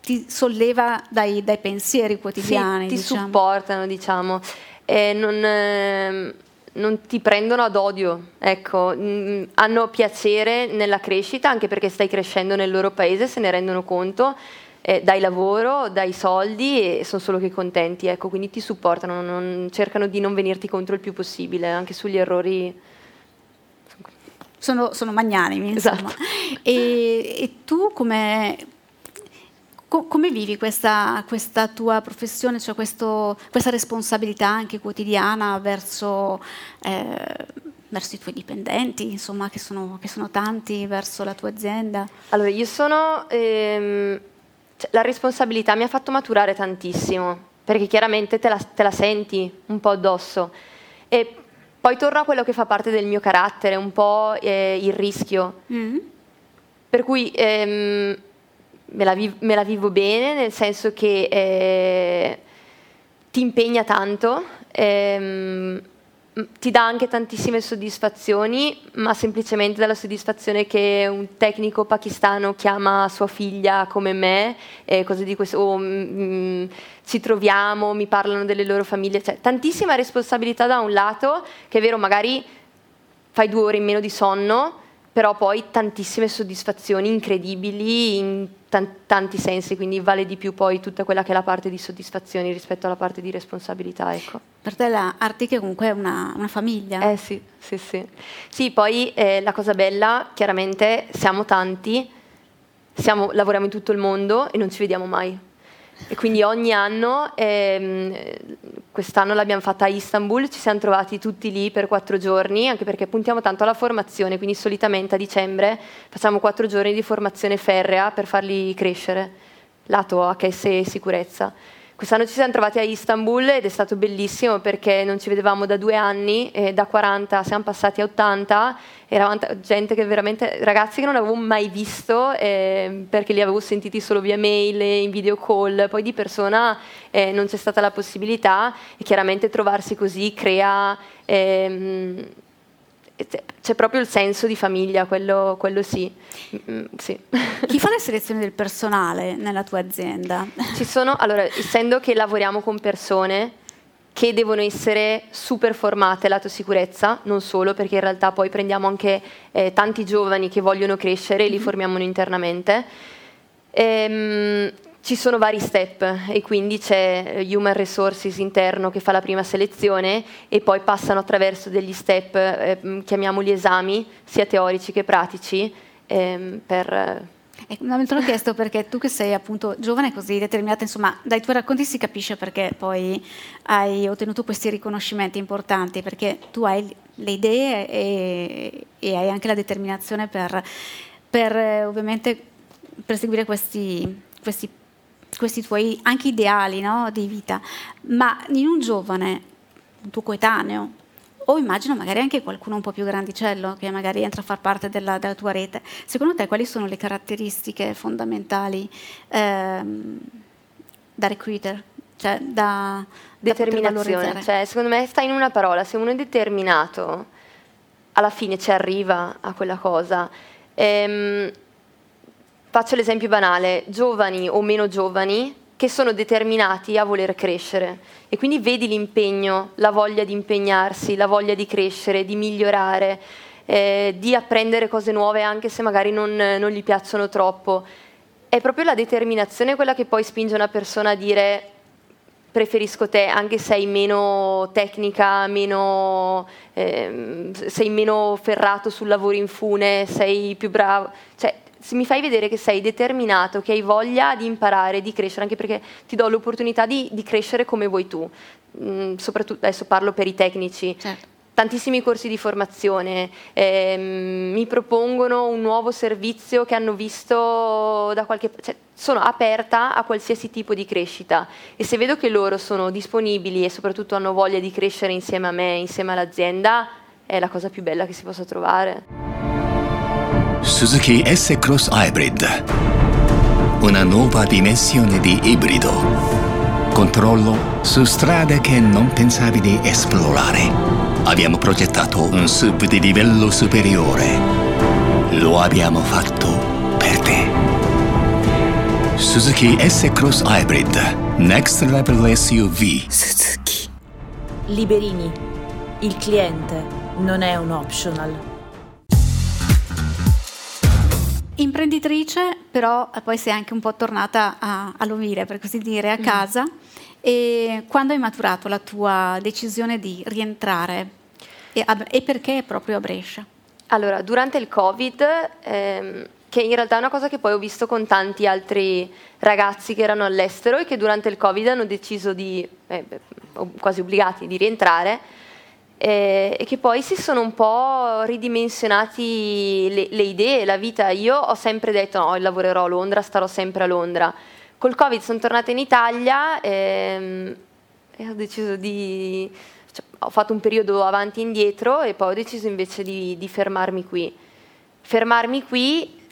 ti solleva dai, dai pensieri quotidiani. Sì, ti diciamo. supportano, diciamo. E non, eh, non ti prendono ad odio, ecco, mh, mm, hanno piacere nella crescita anche perché stai crescendo nel loro paese, se ne rendono conto, eh, dai lavoro, dai soldi e sono solo che contenti, ecco, quindi ti supportano, non, cercano di non venirti contro il più possibile, anche sugli errori. Sono, sono magnanimi, insomma. Esatto. E, e tu come Co- come vivi questa, questa, tua professione, cioè questo, questa responsabilità anche quotidiana verso, eh, verso, i tuoi dipendenti, insomma, che sono, che sono, tanti, verso la tua azienda? Allora, io sono... Ehm, cioè, la responsabilità mi ha fatto maturare tantissimo, perché chiaramente te la, te la senti un po' addosso. E poi torno a quello che fa parte del mio carattere, un po' eh, il rischio. Mm. Per cui... Ehm, me la, vivo, me la vivo bene, nel senso che eh, ti impegna tanto, ehm, ti dà anche tantissime soddisfazioni, ma semplicemente dalla soddisfazione che un tecnico pakistano chiama sua figlia come me, eh, cose di questo, o mm, ci troviamo, mi parlano delle loro famiglie, cioè tantissima responsabilità da un lato, che è vero magari fai due ore in meno di sonno, però poi tantissime soddisfazioni incredibili in t- tanti sensi, quindi vale di più poi tutta quella che è la parte di soddisfazioni rispetto alla parte di responsabilità. Ecco. Per te la Arctic è comunque una, una famiglia. Eh sì, sì, sì. Sì, poi eh, la cosa bella, chiaramente siamo tanti, siamo, lavoriamo in tutto il mondo e non ci vediamo mai. E quindi ogni anno, ehm, quest'anno l'abbiamo fatta a Istanbul, ci siamo trovati tutti lì per quattro giorni, anche perché puntiamo tanto alla formazione, quindi solitamente a dicembre facciamo quattro giorni di formazione ferrea per farli crescere, lato HS e sicurezza. Quest'anno ci siamo trovati a Istanbul ed è stato bellissimo perché non ci vedevamo da due anni da 40 siamo passati a 80, eravamo gente che veramente, ragazzi che non avevo mai visto eh, perché li avevo sentiti solo via mail in video call, poi di persona eh, non c'è stata la possibilità. E chiaramente trovarsi così crea... Ehm, c'è proprio il senso di famiglia, quello, quello sì. Mm, sì. Chi fa le selezioni del personale nella tua azienda? Ci sono, allora, essendo che lavoriamo con persone che devono essere super formate lato sicurezza, non solo, perché in realtà poi prendiamo anche eh, tanti giovani che vogliono crescere e li mm-hmm. formiamo internamente. Ehm, ci sono vari step e quindi c'è Human Resources interno che fa la prima selezione e poi passano attraverso degli step, eh, chiamiamoli esami, sia teorici che pratici, ehm, per... Ecco, non te l'ho chiesto perché tu che sei appunto giovane così determinata, insomma, dai tuoi racconti si capisce perché poi hai ottenuto questi riconoscimenti importanti, perché tu hai le idee e, e hai anche la determinazione per, per ovviamente perseguire questi, questi questi tuoi anche ideali no, di vita, ma in un giovane, un tuo coetaneo, o immagino magari anche qualcuno un po' più grandicello che magari entra a far parte della, della tua rete, secondo te quali sono le caratteristiche fondamentali ehm, da recruiter? Cioè da, Determinazione, cioè, secondo me sta in una parola, se uno è determinato alla fine ci arriva a quella cosa. Ehm, Faccio l'esempio banale, giovani o meno giovani che sono determinati a voler crescere e quindi vedi l'impegno, la voglia di impegnarsi, la voglia di crescere, di migliorare, eh, di apprendere cose nuove anche se magari non, non gli piacciono troppo. È proprio la determinazione quella che poi spinge una persona a dire preferisco te anche se sei meno tecnica, meno, eh, sei meno ferrato sul lavoro in fune, sei più bravo. Cioè, se mi fai vedere che sei determinato, che hai voglia di imparare, di crescere, anche perché ti do l'opportunità di, di crescere come vuoi tu, mm, soprattutto adesso parlo per i tecnici. Certo. Tantissimi corsi di formazione, ehm, mi propongono un nuovo servizio che hanno visto da qualche cioè, sono aperta a qualsiasi tipo di crescita e se vedo che loro sono disponibili e soprattutto hanno voglia di crescere insieme a me, insieme all'azienda, è la cosa più bella che si possa trovare. Suzuki S-Cross Hybrid. Una nuova dimensione di ibrido. Controllo su strade che non pensavi di esplorare. Abbiamo progettato un sub di livello superiore. Lo abbiamo fatto per te. Suzuki S-Cross Hybrid. Next Level SUV. Suzuki. Liberini. Il cliente non è un optional. Imprenditrice, però eh, poi sei anche un po' tornata a, a Lovire, per così dire, a mm. casa. Mm. E quando hai maturato la tua decisione di rientrare e, a, e perché proprio a Brescia? Allora, durante il Covid, ehm, che in realtà è una cosa che poi ho visto con tanti altri ragazzi che erano all'estero e che durante il Covid hanno deciso di, eh, quasi obbligati, di rientrare, eh, e che poi si sono un po' ridimensionati le, le, idee, la vita. Io ho sempre detto no, lavorerò a Londra, starò sempre a Londra. Col Covid sono tornata in Italia ehm, e ho deciso di... Cioè, ho fatto un periodo avanti e indietro e poi ho deciso invece di, di fermarmi qui. Fermarmi qui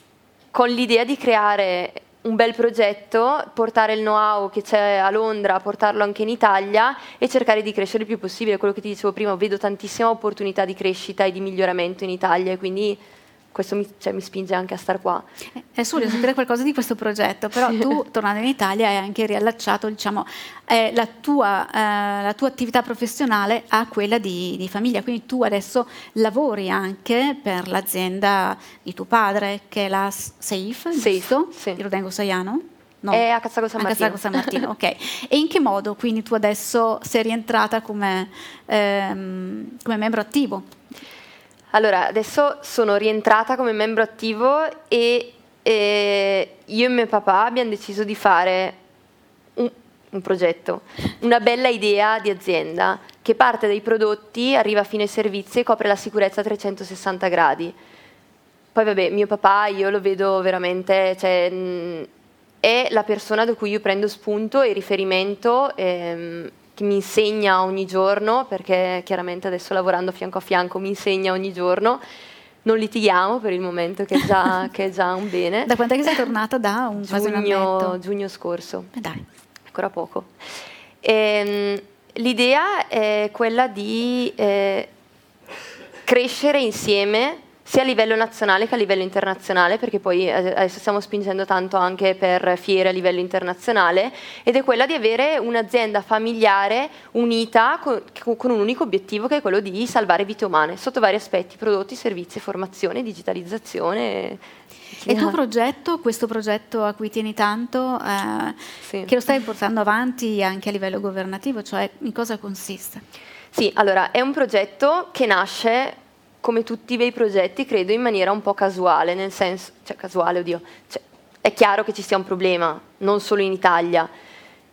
con l'idea di creare un bel progetto, portare il know-how che c'è a Londra, portarlo anche in Italia e cercare di crescere il più possibile. Quello che ti dicevo prima, vedo tantissima opportunità di crescita e di miglioramento in Italia quindi questo mi, cioè, mi, spinge anche a star qua. Eh, adesso voglio sapere qualcosa di questo progetto, però tu tornando in Italia hai anche riallacciato diciamo, eh, la, tua, eh, la, tua, attività professionale a quella di, di, famiglia, quindi tu adesso lavori anche per l'azienda di tuo padre che è la Safe, Safe giusto? Sì. Di Rodengo Saiano? No. È a Cassago San Martino. A Cassago San Martino, ok. E in che modo quindi tu adesso sei rientrata come, ehm, come membro attivo? Allora, adesso sono rientrata come membro attivo e, e io e mio papà abbiamo deciso di fare un, un, progetto, una bella idea di azienda che parte dai prodotti, arriva fino ai servizi e copre la sicurezza a 360 gradi. Poi vabbè, mio papà io lo vedo veramente, cioè, è la persona da cui io prendo spunto e riferimento. Ehm, che mi insegna ogni giorno, perché chiaramente adesso lavorando fianco a fianco mi insegna ogni giorno. Non litighiamo per il momento, che è già, che è già un bene. Da quando è che sei tornata? Da un giugno, giugno scorso. Eh dai. Ancora poco. E, ehm, l'idea è quella di eh, crescere insieme sia a livello nazionale che a livello internazionale, perché poi eh, adesso stiamo spingendo tanto anche per fiere a livello internazionale, ed è quella di avere un'azienda familiare unita con, con un unico obiettivo che è quello di salvare vite umane, sotto vari aspetti, prodotti, servizi, formazione, digitalizzazione. E il tuo progetto, questo progetto a cui tieni tanto, eh, sì. che lo stai portando avanti anche a livello governativo, cioè in cosa consiste? Sì, allora è un progetto che nasce come tutti i bei progetti, credo in maniera un po' casuale, nel senso, cioè casuale, oddio, cioè, è chiaro che ci sia un problema, non solo in Italia,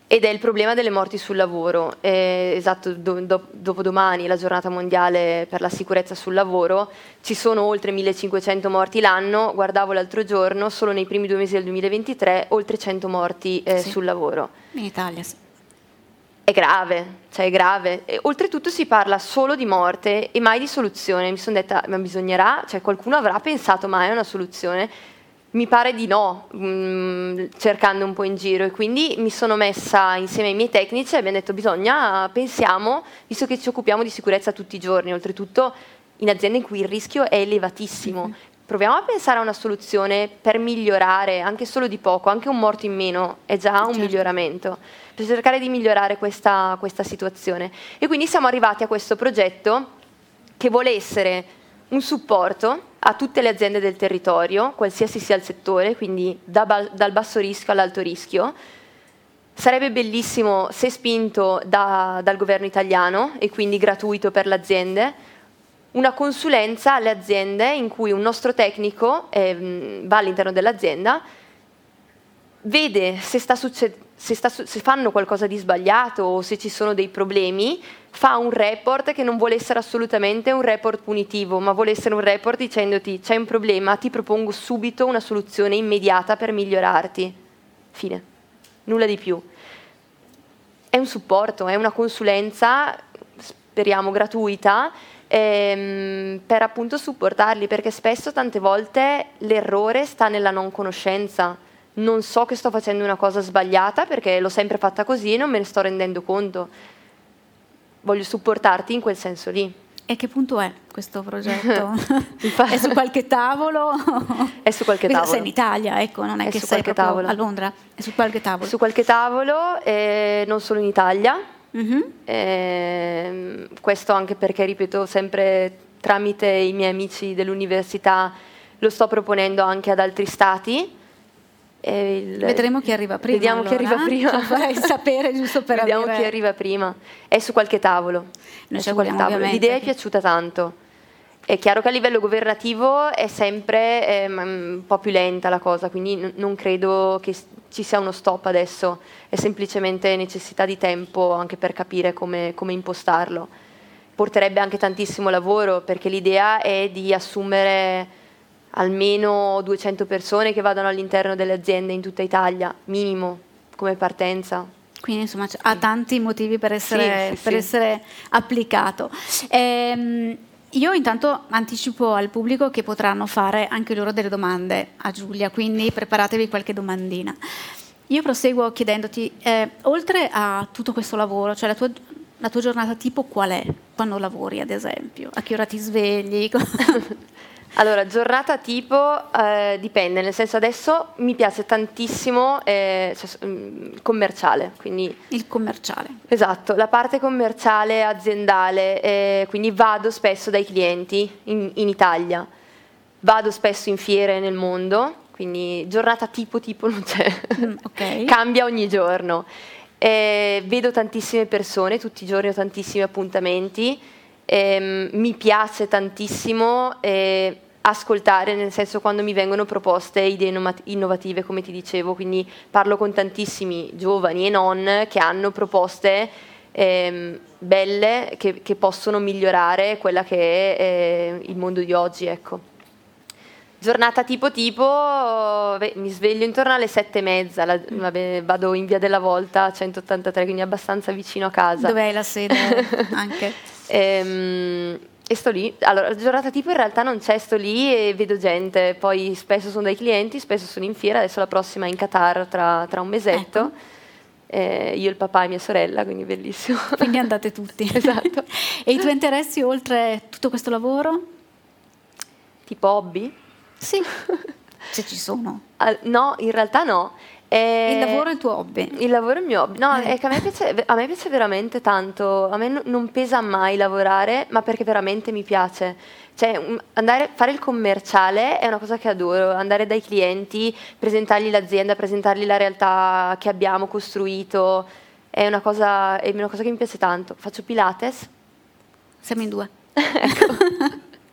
ed è il problema delle morti sul lavoro. Eh, esatto, do, do, dopodomani, la giornata mondiale per la sicurezza sul lavoro, ci sono oltre 1500 morti l'anno, guardavo l'altro giorno, solo nei primi due mesi del 2023, oltre 100 morti eh, sì. sul lavoro. In Italia, sì è grave, cioè è grave. E, oltretutto si parla solo di morte e mai di soluzione. Mi sono detta, ma bisognerà, cioè qualcuno avrà pensato mai a una soluzione? Mi pare di no, mh, mm, cercando un po' in giro e quindi mi sono messa insieme ai miei tecnici e abbiamo detto bisogna, pensiamo, visto che ci occupiamo di sicurezza tutti i giorni, oltretutto in aziende in cui il rischio è elevatissimo, proviamo a pensare a una soluzione per migliorare anche solo di poco, anche un morto in meno è già un certo. miglioramento per cercare di migliorare questa, questa situazione. E quindi siamo arrivati a questo progetto che vuole essere un supporto a tutte le aziende del territorio, qualsiasi sia il settore, quindi da ba- dal basso rischio all'alto rischio. Sarebbe bellissimo se spinto da, dal governo italiano e quindi gratuito per le aziende, una consulenza alle aziende in cui un nostro tecnico eh, va all'interno dell'azienda, vede se sta succedendo se, sta, se, fanno qualcosa di sbagliato o se ci sono dei problemi, fa un report che non vuole essere assolutamente un report punitivo, ma vuole essere un report dicendoti c'è un problema, ti propongo subito una soluzione immediata per migliorarti. Fine. Nulla di più. È un supporto, è una consulenza, speriamo gratuita, ehm, per appunto supportarli, perché spesso tante volte l'errore sta nella non conoscenza non so che sto facendo una cosa sbagliata perché l'ho sempre fatta così e non me ne sto rendendo conto. Voglio supportarti in quel senso lì. E che punto è questo progetto? è su qualche tavolo? È su qualche tavolo. Sei in Italia, ecco, non è, è che sei tavolo. a Londra, è su qualche tavolo. Su qualche tavolo, eh, non solo in Italia. Mm-hmm. Eh, questo anche perché, ripeto, sempre tramite i miei amici dell'università lo sto proponendo anche ad altri stati il, Vedremo chi arriva prima. Vediamo allora. chi arriva prima. Vorrei sapere giusto per Vediamo avere... chi arriva prima. È su qualche tavolo. Noi su qualche tavolo. L'idea è piaciuta tanto. È chiaro che a livello governativo è sempre eh, un po' più lenta la cosa, quindi n- non credo che ci sia uno stop adesso, è semplicemente necessità di tempo anche per capire come, come impostarlo. Porterebbe anche tantissimo lavoro perché l'idea è di assumere almeno 200 persone che vadano all'interno delle aziende in tutta Italia, minimo, come partenza. Quindi insomma ha tanti motivi per essere, sì, sì, per sì. essere applicato. Ehm, io intanto anticipo al pubblico che potranno fare anche loro delle domande a Giulia, quindi preparatevi qualche domandina. Io proseguo chiedendoti, eh, oltre a tutto questo lavoro, cioè la tua, la tua giornata tipo qual è quando lavori ad esempio? A che ora ti svegli? Allora, giornata tipo eh, dipende, nel senso adesso mi piace tantissimo eh, cioè, mm, commerciale, quindi... Il commerciale. Esatto, la parte commerciale, aziendale, eh, quindi vado spesso dai clienti in, in, Italia, vado spesso in fiere nel mondo, quindi giornata tipo tipo non c'è, mm, okay. cambia ogni giorno. vedo tantissime persone, tutti i giorni ho tantissimi appuntamenti eh, mi piace tantissimo eh, ascoltare, nel senso quando mi vengono proposte idee innovative, come ti dicevo, quindi parlo con tantissimi giovani e non che hanno proposte eh, belle che, che, possono migliorare quella che è eh, il mondo di oggi. Ecco. Giornata tipo tipo, beh, mi sveglio intorno alle sette e mezza, la, vabbè, vado in via della Volta 183, quindi abbastanza vicino a casa. Dov'è la sede anche? Ehm, e sto lì, allora la giornata tipo in realtà non c'è, sto lì e vedo gente, poi spesso sono dai clienti, spesso sono in fiera, adesso la prossima è in Qatar tra, tra un mesetto. Ecco. Eh, io, il papà e mia sorella, quindi bellissimo. Quindi andate tutti. esatto. e i tuoi interessi oltre tutto questo lavoro? Tipo hobby? Sì, se ci sono. Uh, no, in realtà no. E il lavoro è il tuo hobby? Il lavoro è il mio hobby. No, eh. è che a me, piace, a me piace veramente tanto. A me n- non pesa mai lavorare, ma perché veramente mi piace. Cioè, andare, fare il commerciale è una cosa che adoro, andare dai clienti, presentargli l'azienda, presentargli la realtà che abbiamo costruito, è una cosa, è una cosa che mi piace tanto. Faccio Pilates. Siamo in due. ecco.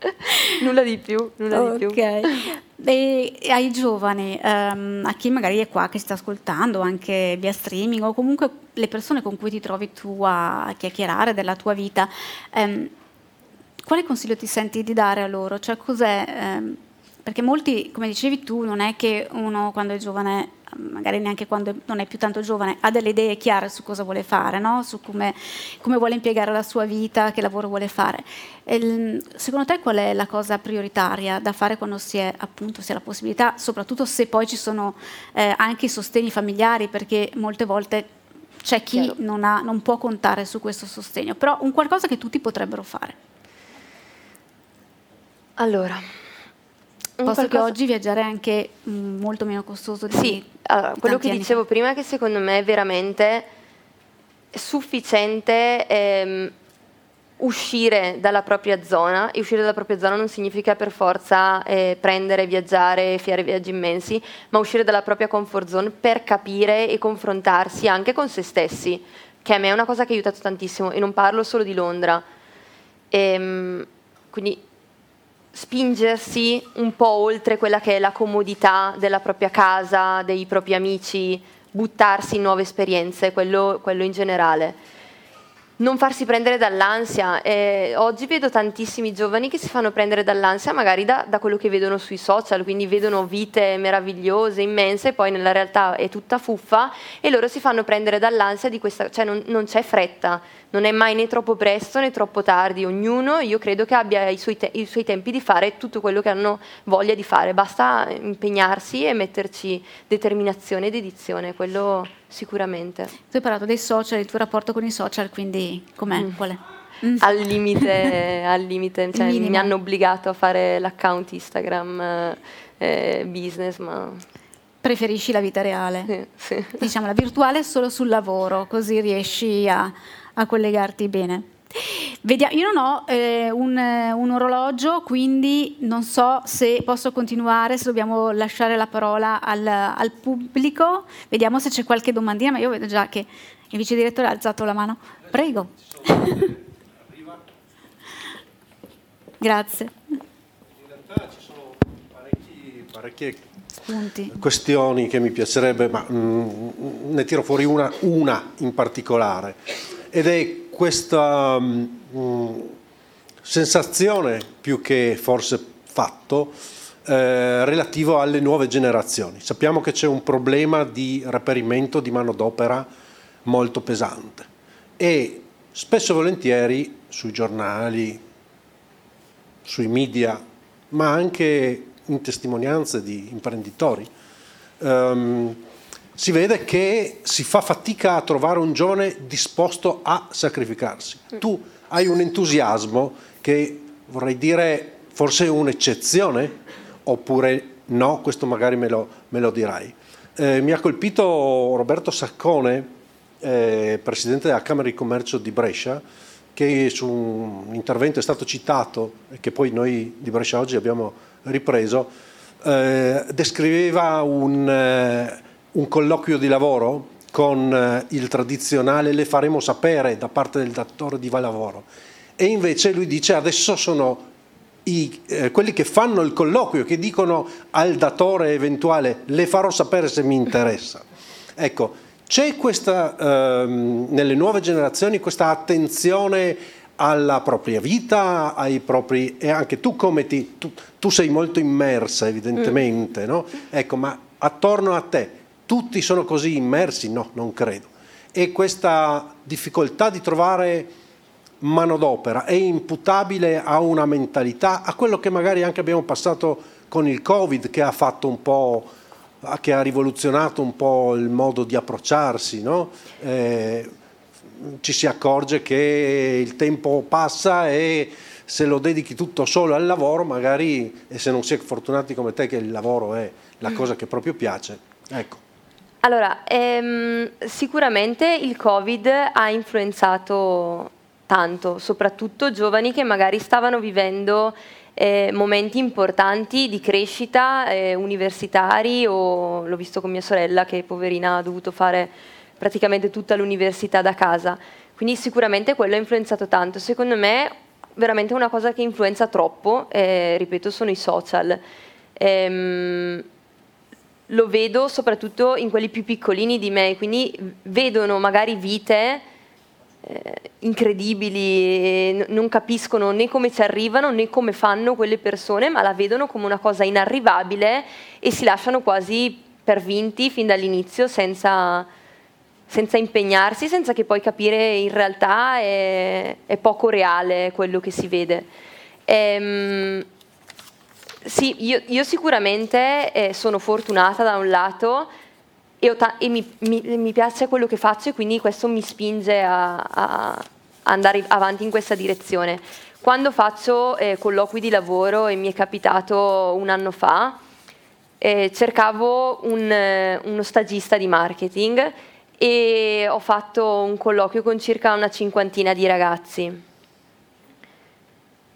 nulla di più, nulla okay. di più. E ai giovani, um, a chi magari è qua che sta ascoltando anche via streaming o comunque le persone con cui ti trovi tu a chiacchierare della tua vita, um, quale consiglio ti senti di dare a loro? Cioè cos'è? Um, perché molti, come dicevi tu, non è che uno quando è giovane magari neanche quando non è più tanto giovane, ha delle idee chiare su cosa vuole fare, no? su come, come, vuole impiegare la sua vita, che lavoro vuole fare. E, secondo te qual è la cosa prioritaria da fare quando si, è, appunto, si ha la possibilità, soprattutto se poi ci sono eh, anche i sostegni familiari, perché molte volte c'è chi non, ha, non può contare su questo sostegno, però un qualcosa che tutti potrebbero fare. Allora, Posto che oggi viaggiare è anche mm, molto meno costoso di Sì, allora, quello che dicevo fa. prima è che secondo me è veramente sufficiente ehm, uscire dalla propria zona e uscire dalla propria zona non significa per forza eh, prendere, viaggiare, fare viaggi immensi, ma uscire dalla propria comfort zone per capire e confrontarsi anche con se stessi, che a me è una cosa che ha aiutato tantissimo e non parlo solo di Londra. Ehm, quindi spingersi un po' oltre quella che è la comodità della propria casa, dei propri amici, buttarsi in nuove esperienze, quello, quello in generale. Non farsi prendere dall'ansia. Eh, oggi vedo tantissimi giovani che si fanno prendere dall'ansia magari da, da, quello che vedono sui social, quindi vedono vite meravigliose, immense, e poi nella realtà è tutta fuffa e loro si fanno prendere dall'ansia di questa, cioè non, non c'è fretta non è mai né troppo presto né troppo tardi, ognuno io credo che abbia i suoi, te- i suoi, tempi di fare tutto quello che hanno voglia di fare, basta impegnarsi e metterci determinazione ed edizione, quello sicuramente. Tu hai parlato dei social, il tuo rapporto con i social, quindi com'è? Mm. Qual è? Al limite, al limite cioè, mi hanno obbligato a fare l'account Instagram eh, business, ma preferisci la vita reale. Sì, sì. Diciamo la virtuale solo sul lavoro, così riesci a, a collegarti bene. Vediamo, io non ho eh, un, un, orologio, quindi non so se posso continuare, se dobbiamo lasciare la parola al, al pubblico. Vediamo se c'è qualche domandina, ma io vedo già che il vice direttore ha alzato la mano. Prego. Grazie. In realtà ci sono parecchi, parecchie Punti. questioni che mi piacerebbe, ma mm, ne tiro fuori una, una in particolare ed è questa mm, sensazione più che forse fatto eh, relativo alle nuove generazioni. Sappiamo che c'è un problema di reperimento di manodopera molto pesante e spesso e volentieri sui giornali, sui media, ma anche in testimonianze di imprenditori, ehm, si vede che si fa fatica a trovare un giovane disposto a sacrificarsi. Mm. Tu hai un entusiasmo che vorrei dire forse è un'eccezione oppure no, questo magari me lo, me lo dirai. Eh, mi ha colpito Roberto Saccone, eh, presidente della Camera di Commercio di Brescia, che su un intervento è stato citato e che poi noi di Brescia oggi abbiamo ripreso, eh, descriveva un, eh, un, colloquio di lavoro con eh, il tradizionale le faremo sapere da parte del datore di lavoro e invece lui dice adesso sono i, eh, quelli che fanno il colloquio, che dicono al datore eventuale le farò sapere se mi interessa. Ecco, c'è questa, ehm, nelle nuove generazioni questa attenzione alla propria vita, ai propri, e anche tu come ti, tu, tu sei molto immersa evidentemente, mm. no? Ecco, ma attorno a te tutti sono così immersi? No, non credo. E questa difficoltà di trovare manodopera è imputabile a una mentalità, a quello che magari anche abbiamo passato con il Covid che ha fatto un po' che ha rivoluzionato un po' il modo di approcciarsi, no? eh, ci si accorge che il tempo passa e se lo dedichi tutto solo al lavoro, magari, e se non si è fortunati come te che il lavoro è la cosa che proprio piace, ecco. Allora, ehm, sicuramente il Covid ha influenzato tanto, soprattutto giovani che magari stavano vivendo eh, momenti importanti di crescita eh, universitari o l'ho visto con mia sorella che poverina ha dovuto fare praticamente tutta l'università da casa. Quindi sicuramente quello ha influenzato tanto. Secondo me veramente una cosa che influenza troppo, eh, ripeto, sono i social. Ehm, lo vedo soprattutto in quelli più piccolini di me, quindi vedono magari vite eh, incredibili, non capiscono né come ci arrivano né come fanno quelle persone, ma la vedono come una cosa inarrivabile e si lasciano quasi per vinti fin dall'inizio senza, senza impegnarsi, senza che poi capire in realtà è, è poco reale quello che si vede. Ehm, sì, io, io sicuramente eh, sono fortunata da un lato e, ta- e mi, mi, mi, piace quello che faccio e quindi questo mi spinge a, a andare avanti in questa direzione. Quando faccio eh, colloqui di lavoro, e mi è capitato un anno fa, eh, cercavo un, eh, uno stagista di marketing e ho fatto un colloquio con circa una cinquantina di ragazzi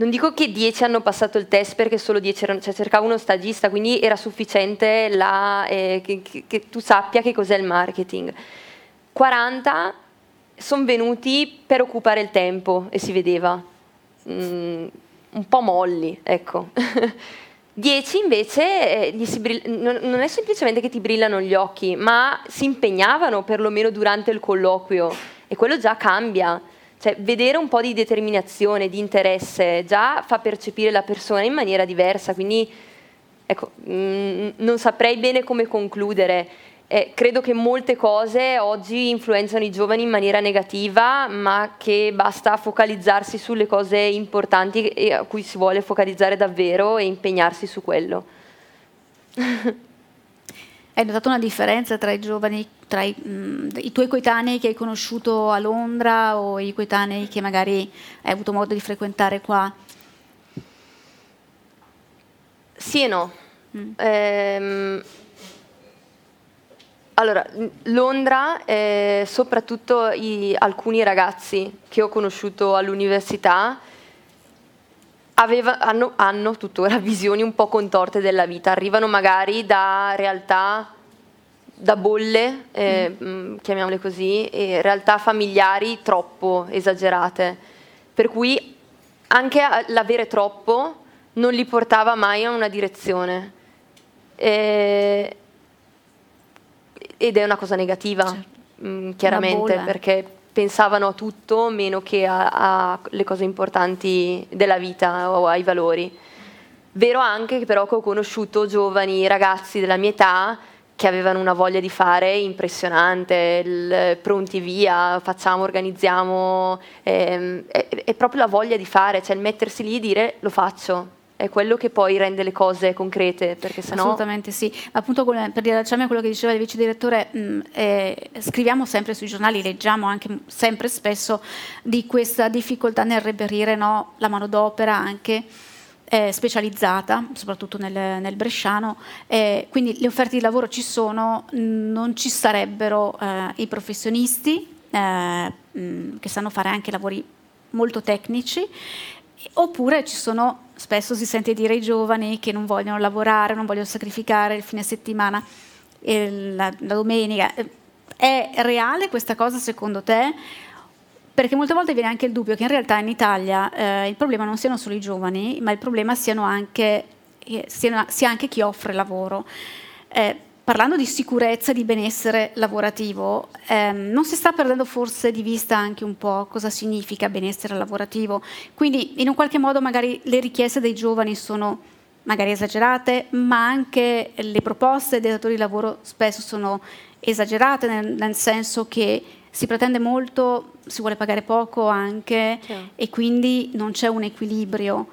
non dico che 10 hanno passato il test perché solo 10 erano, cioè cercavo uno stagista, quindi era sufficiente la, eh, che, che, che, tu sappia che cos'è il marketing. 40 sono venuti per occupare il tempo e si vedeva, mm, un po' molli, ecco. 10 invece eh, brill- non è semplicemente che ti brillano gli occhi, ma si impegnavano perlomeno durante il colloquio e quello già cambia. Cioè, vedere un po' di determinazione, di interesse, già fa percepire la persona in maniera diversa, quindi ecco, mh, mm, non saprei bene come concludere. Eh, credo che molte cose oggi influenzano i giovani in maniera negativa, ma che basta focalizzarsi sulle cose importanti a cui si vuole focalizzare davvero e impegnarsi su quello. Hai notato una differenza tra i giovani, tra i, mh, mm, i, tuoi coetanei che hai conosciuto a Londra o i coetanei che magari hai avuto modo di frequentare qua? Sì e no. Mm. Ehm, allora, Londra, eh, soprattutto i, alcuni ragazzi che ho conosciuto all'università, aveva, hanno, hanno tuttora visioni un po' contorte della vita, arrivano magari da realtà da bolle, eh, mm. mm chiamiamole così, realtà familiari troppo esagerate, per cui anche l'avere troppo non li portava mai a una direzione. E, ed è una cosa negativa, certo. mh, mm, chiaramente, perché pensavano a tutto meno che alle cose importanti della vita o ai valori. Vero anche che però che ho conosciuto giovani ragazzi della mia età che avevano una voglia di fare impressionante, il, pronti via, facciamo, organizziamo, ehm, è, è proprio la voglia di fare, cioè il mettersi lì e dire lo faccio, è quello che poi rende le cose concrete, perché sennò... Assolutamente sì, appunto per riallacciarmi a quello che diceva il vice direttore, mh, eh, scriviamo sempre sui giornali, leggiamo anche sempre spesso di questa difficoltà nel reperire no, la manodopera anche eh, specializzata, soprattutto nel, nel bresciano, eh, quindi le offerte di lavoro ci sono, non ci sarebbero eh, i professionisti eh, mh, che sanno fare anche lavori molto tecnici, oppure ci sono, spesso si sente dire i giovani che non vogliono lavorare, non vogliono sacrificare il fine settimana, la, la domenica. È reale questa cosa secondo te? perché molte volte viene anche il dubbio che in realtà in Italia eh, il problema non siano solo i giovani, ma il problema siano anche, eh, siano, sia anche chi offre lavoro. Eh, parlando di sicurezza, di benessere lavorativo, ehm, non si sta perdendo forse di vista anche un po' cosa significa benessere lavorativo? Quindi in un qualche modo magari le richieste dei giovani sono magari esagerate, ma anche le proposte dei datori di lavoro spesso sono esagerate, nel, nel senso che si pretende molto, si vuole pagare poco anche sì. e quindi non c'è un equilibrio.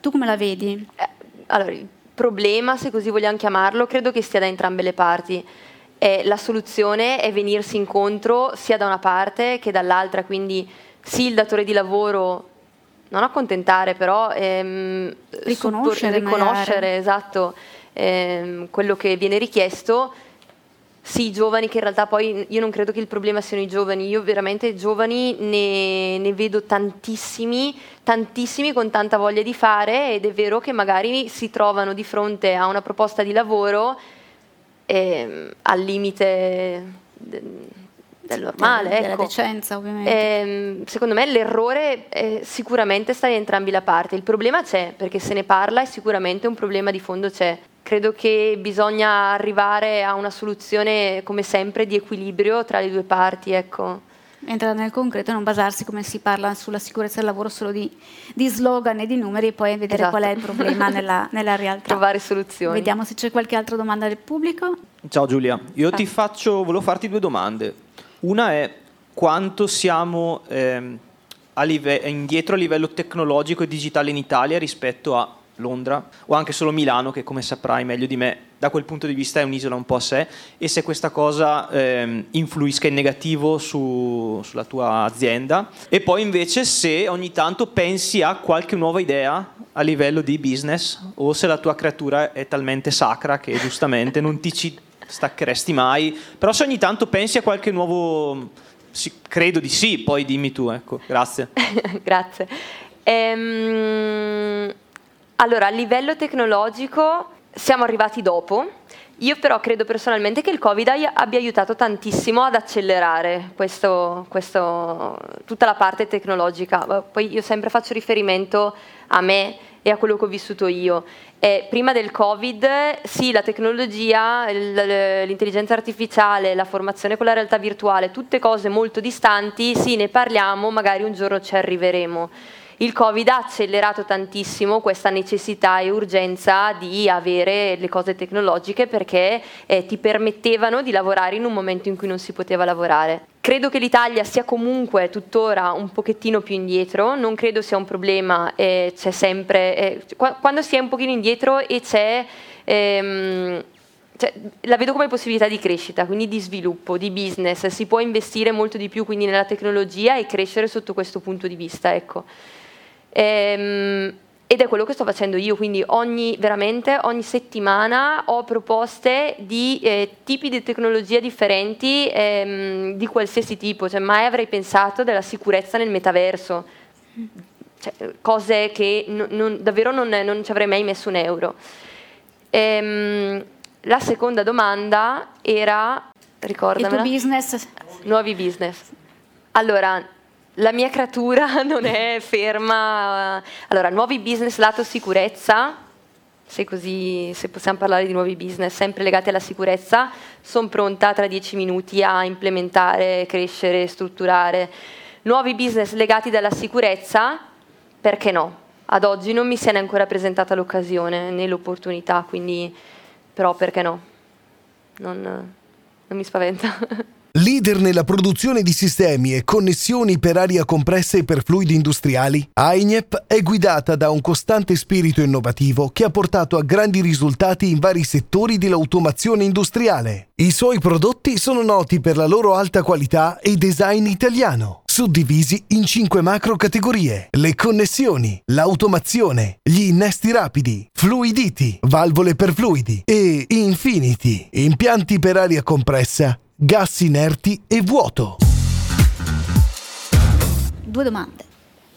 Tu come la vedi? Eh, allora, problema, se così vogliamo chiamarlo, credo che stia da entrambe le parti. Eh, la soluzione è venirsi incontro sia da una parte che dall'altra, quindi sì il datore di lavoro non accontentare, però ehm, riconoscere, suppor- riconoscere esatto, ehm, quello che viene richiesto sì, i giovani che in realtà poi io non credo che il problema siano i giovani, io veramente giovani ne, ne, vedo tantissimi, tantissimi con tanta voglia di fare ed è vero che magari si trovano di fronte a una proposta di lavoro eh, al limite de, del normale. Della ecco. decenza ovviamente. Eh, secondo me l'errore eh, sicuramente sta in entrambi la parte, il problema c'è perché se ne parla e sicuramente un problema di fondo c'è. Credo che bisogna arrivare a una soluzione, come sempre, di equilibrio tra le due parti. Ecco. Entrare nel concreto e non basarsi, come si parla sulla sicurezza del lavoro, solo di, di slogan e di numeri e poi vedere esatto. qual è il problema nella, nella, realtà. Trovare soluzioni. Vediamo se c'è qualche altra domanda del pubblico. Ciao Giulia, io ah. ti faccio, volevo farti due domande. Una è quanto siamo eh, a live- indietro a livello tecnologico e digitale in Italia rispetto a Londra o anche solo Milano, che come saprai meglio di me, da quel punto di vista è un'isola un po' a sé, e se questa cosa ehm, influisca in negativo su, sulla tua azienda. E poi invece se ogni tanto pensi a qualche nuova idea a livello di business o se la tua creatura è talmente sacra che giustamente non ti ci staccheresti mai, però se ogni tanto pensi a qualche nuovo... Sì, credo di sì, poi dimmi tu, ecco, grazie. grazie. Ehm allora, a livello tecnologico siamo arrivati dopo. Io però credo personalmente che il Covid abbia aiutato tantissimo ad accelerare questo, questo, tutta la parte tecnologica. Poi io sempre faccio riferimento a me e a quello che ho vissuto io. E prima del Covid, sì, la tecnologia, l'intelligenza artificiale, la formazione con la realtà virtuale, tutte cose molto distanti, sì, ne parliamo, magari un giorno ci arriveremo il Covid ha accelerato tantissimo questa necessità e urgenza di avere le cose tecnologiche perché eh, ti permettevano di lavorare in un momento in cui non si poteva lavorare. Credo che l'Italia sia comunque tuttora un pochettino più indietro, non credo sia un problema, eh, c'è sempre, eh, quando si è un pochino indietro e c'è... Ehm, cioè, la vedo come possibilità di crescita, quindi di sviluppo, di business, si può investire molto di più quindi nella tecnologia e crescere sotto questo punto di vista. Ecco. Ehm, ed è quello che sto facendo io, quindi ogni, veramente ogni settimana ho proposte di eh, tipi di tecnologia differenti ehm, di qualsiasi tipo, cioè mai avrei pensato della sicurezza nel metaverso, cioè, cose che non, non, davvero non, non, ci avrei mai messo un euro. Ehm, la seconda domanda era, ricordamela. Il tuo business. Nuovi business. Allora, la mia creatura non è ferma. Allora, nuovi business lato sicurezza, se, così, se possiamo parlare di nuovi business sempre legati alla sicurezza, sono pronta tra dieci minuti a implementare, crescere, strutturare. Nuovi business legati alla sicurezza, perché no? Ad oggi non mi ne è ancora presentata l'occasione né l'opportunità, quindi però perché no? non, non mi spaventa. Leader nella produzione di sistemi e connessioni per aria compressa e per fluidi industriali, AINEP è guidata da un costante spirito innovativo che ha portato a grandi risultati in vari settori dell'automazione industriale. I suoi prodotti sono noti per la loro alta qualità e design italiano suddivisi in cinque macro categorie: le connessioni, l'automazione, gli innesti rapidi, fluiditi, valvole per fluidi e infinity, impianti per aria compressa, gas inerti e vuoto. Due domande.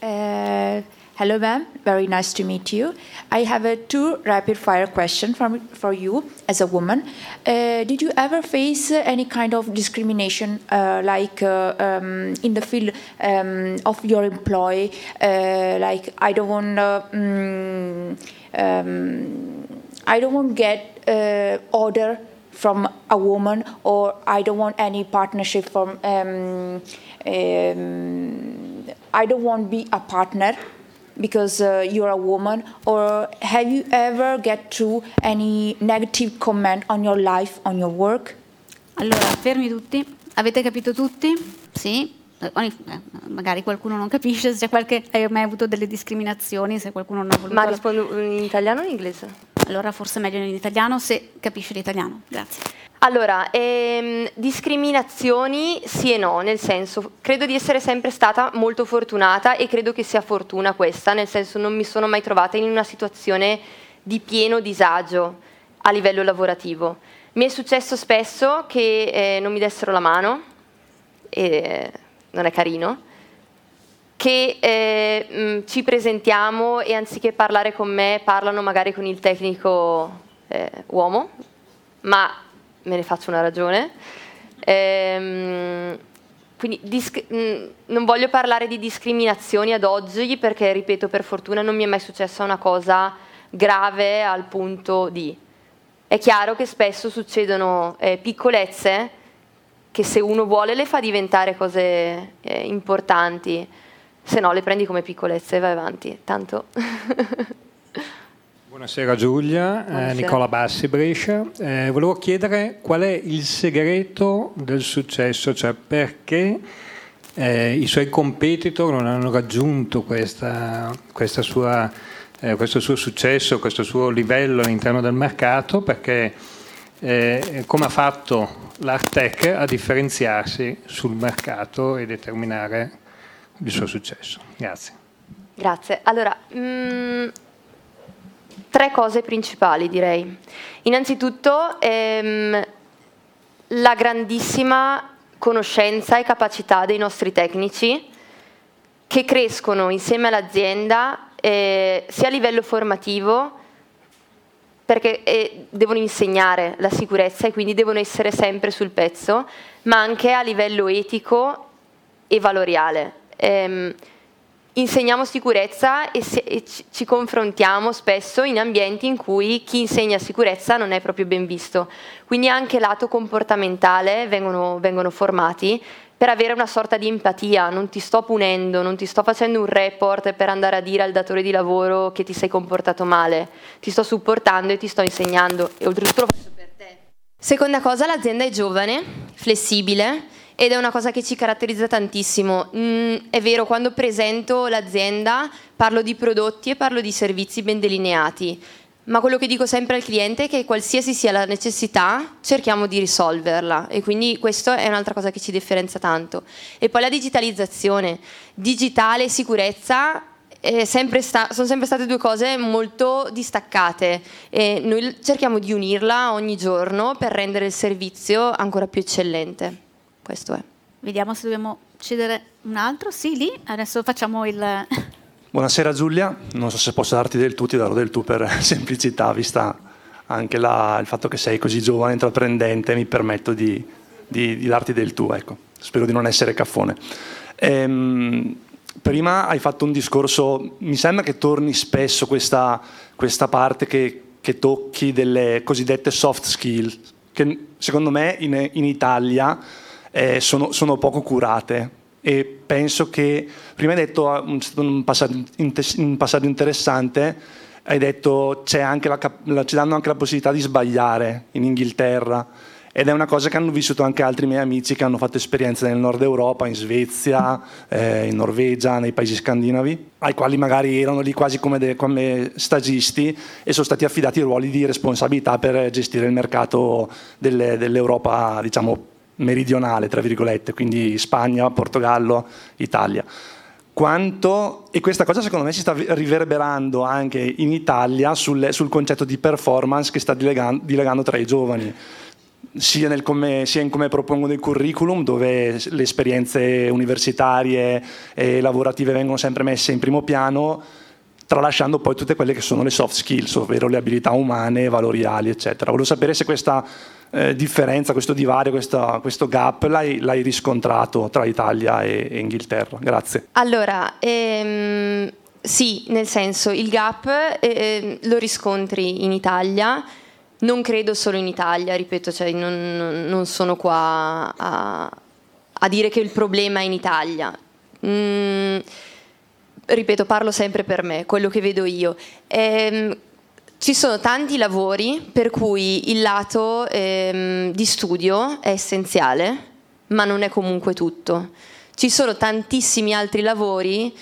Uh, hello, ma'am. Very nice to meet you. I have a two rapid fire question for, for you as a woman. Uh, did you ever face any kind of discrimination, uh, like uh, um, in the field um, of your employee? Uh, like I don't want, mm, um, I don't want get uh, order from a woman, or I don't want any partnership from. Um, um, I don't want to be a partner because uh, you're a woman or have you ever get through any negative comment on your life on your work allora fermi tutti avete capito tutti sì eh, magari qualcuno non capisce se c'è qualche hai mai avuto delle discriminazioni se qualcuno non ha voluto ma rispondo in italiano o in inglese? Allora forse meglio in italiano se capisci l'italiano grazie allora, ehm, discriminazioni sì e no, nel senso, credo di essere sempre stata molto fortunata e credo che sia fortuna questa, nel senso non mi sono mai trovata in una situazione di pieno disagio a livello lavorativo. Mi è successo spesso che eh, non mi dessero la mano, e non è carino, che eh, mh, ci presentiamo e anziché parlare con me parlano magari con il tecnico eh, uomo, ma me ne faccio una ragione. Ehm, quindi disc- mh, non voglio parlare di discriminazioni ad oggi perché, ripeto, per fortuna non mi è mai successa una cosa grave al punto di... È chiaro che spesso succedono eh, piccolezze che se uno vuole le fa diventare cose eh, importanti, se no le prendi come piccolezze e vai avanti. Tanto... Buonasera Giulia, eh, Buonasera. Eh, Nicola Bassi Brescia. Eh, volevo chiedere qual è il segreto del successo, cioè perché eh, i suoi competitor non hanno raggiunto questa, questa sua, eh, questo suo successo, questo suo livello all'interno del mercato, perché eh, come ha fatto l'Artec a differenziarsi sul mercato e determinare il suo successo. Grazie. Grazie. Allora, mh mm, tre cose principali, direi. Innanzitutto ehm, la grandissima conoscenza e capacità dei nostri tecnici che crescono insieme all'azienda eh, sia a livello formativo perché eh, devono insegnare la sicurezza e quindi devono essere sempre sul pezzo, ma anche a livello etico e valoriale. Ehm, insegniamo sicurezza e, se, e ci, confrontiamo spesso in ambienti in cui chi insegna sicurezza non è proprio ben visto. Quindi anche lato comportamentale vengono, vengono formati per avere una sorta di empatia, non ti sto punendo, non ti sto facendo un report per andare a dire al datore di lavoro che ti sei comportato male, ti sto supportando e ti sto insegnando e oltretutto lo faccio per te. Seconda cosa, l'azienda è giovane, flessibile, ed è una cosa che ci caratterizza tantissimo. Mm, è vero, quando presento l'azienda parlo di prodotti e parlo di servizi ben delineati, ma quello che dico sempre al cliente è che qualsiasi sia la necessità cerchiamo di risolverla e quindi questo è un'altra cosa che ci differenzia tanto. E poi la digitalizzazione, digitale e sicurezza sempre sta- sono sempre state due cose molto distaccate e noi cerchiamo di unirla ogni giorno per rendere il servizio ancora più eccellente. Questo è. Vediamo se dobbiamo cedere un altro. Sì, lì. Adesso facciamo il... Buonasera Giulia, non so se posso darti del tu, ti darò del tu per semplicità, vista anche la, il fatto che sei così giovane, intraprendente, mi permetto di, di, di darti del tu, ecco. spero di non essere caffone. Ehm, prima hai fatto un discorso, mi sembra che torni spesso questa, questa parte che, che, tocchi delle cosiddette soft skills, che secondo me in, in Italia eh, sono, sono, poco curate. E penso che prima hai detto un, un, passaggio, un passaggio, interessante hai detto c'è anche la, ci danno anche la possibilità di sbagliare in Inghilterra. Ed è una cosa che hanno vissuto anche altri miei amici che hanno fatto esperienze nel nord Europa, in Svezia, eh, in Norvegia, nei paesi scandinavi, ai quali magari erano lì quasi come, de, come, stagisti e sono stati affidati ruoli di responsabilità per gestire il mercato delle, dell'Europa, diciamo, meridionale, tra virgolette, quindi Spagna, Portogallo, Italia. Quanto, e questa cosa secondo me si sta riverberando anche in Italia sul, sul concetto di performance che sta dilegando, dilegando tra i giovani sia, come, sia, in come propongono il curriculum, dove le esperienze universitarie e lavorative vengono sempre messe in primo piano, tralasciando poi tutte quelle che sono le soft skills, ovvero le abilità umane, valoriali, eccetera. Volevo sapere se questa eh, differenza, questo divario, questa, questo gap l'hai, l'hai, riscontrato tra Italia e, e Inghilterra. Grazie. Allora, ehm, sì, nel senso, il gap eh, lo riscontri in Italia non credo solo in Italia, ripeto, cioè non, non, sono qua a, a, dire che il problema è in Italia. Mm, ripeto, parlo sempre per me, quello che vedo io. Ehm, ci sono tanti lavori per cui il lato ehm, di studio è essenziale, ma non è comunque tutto. Ci sono tantissimi altri lavori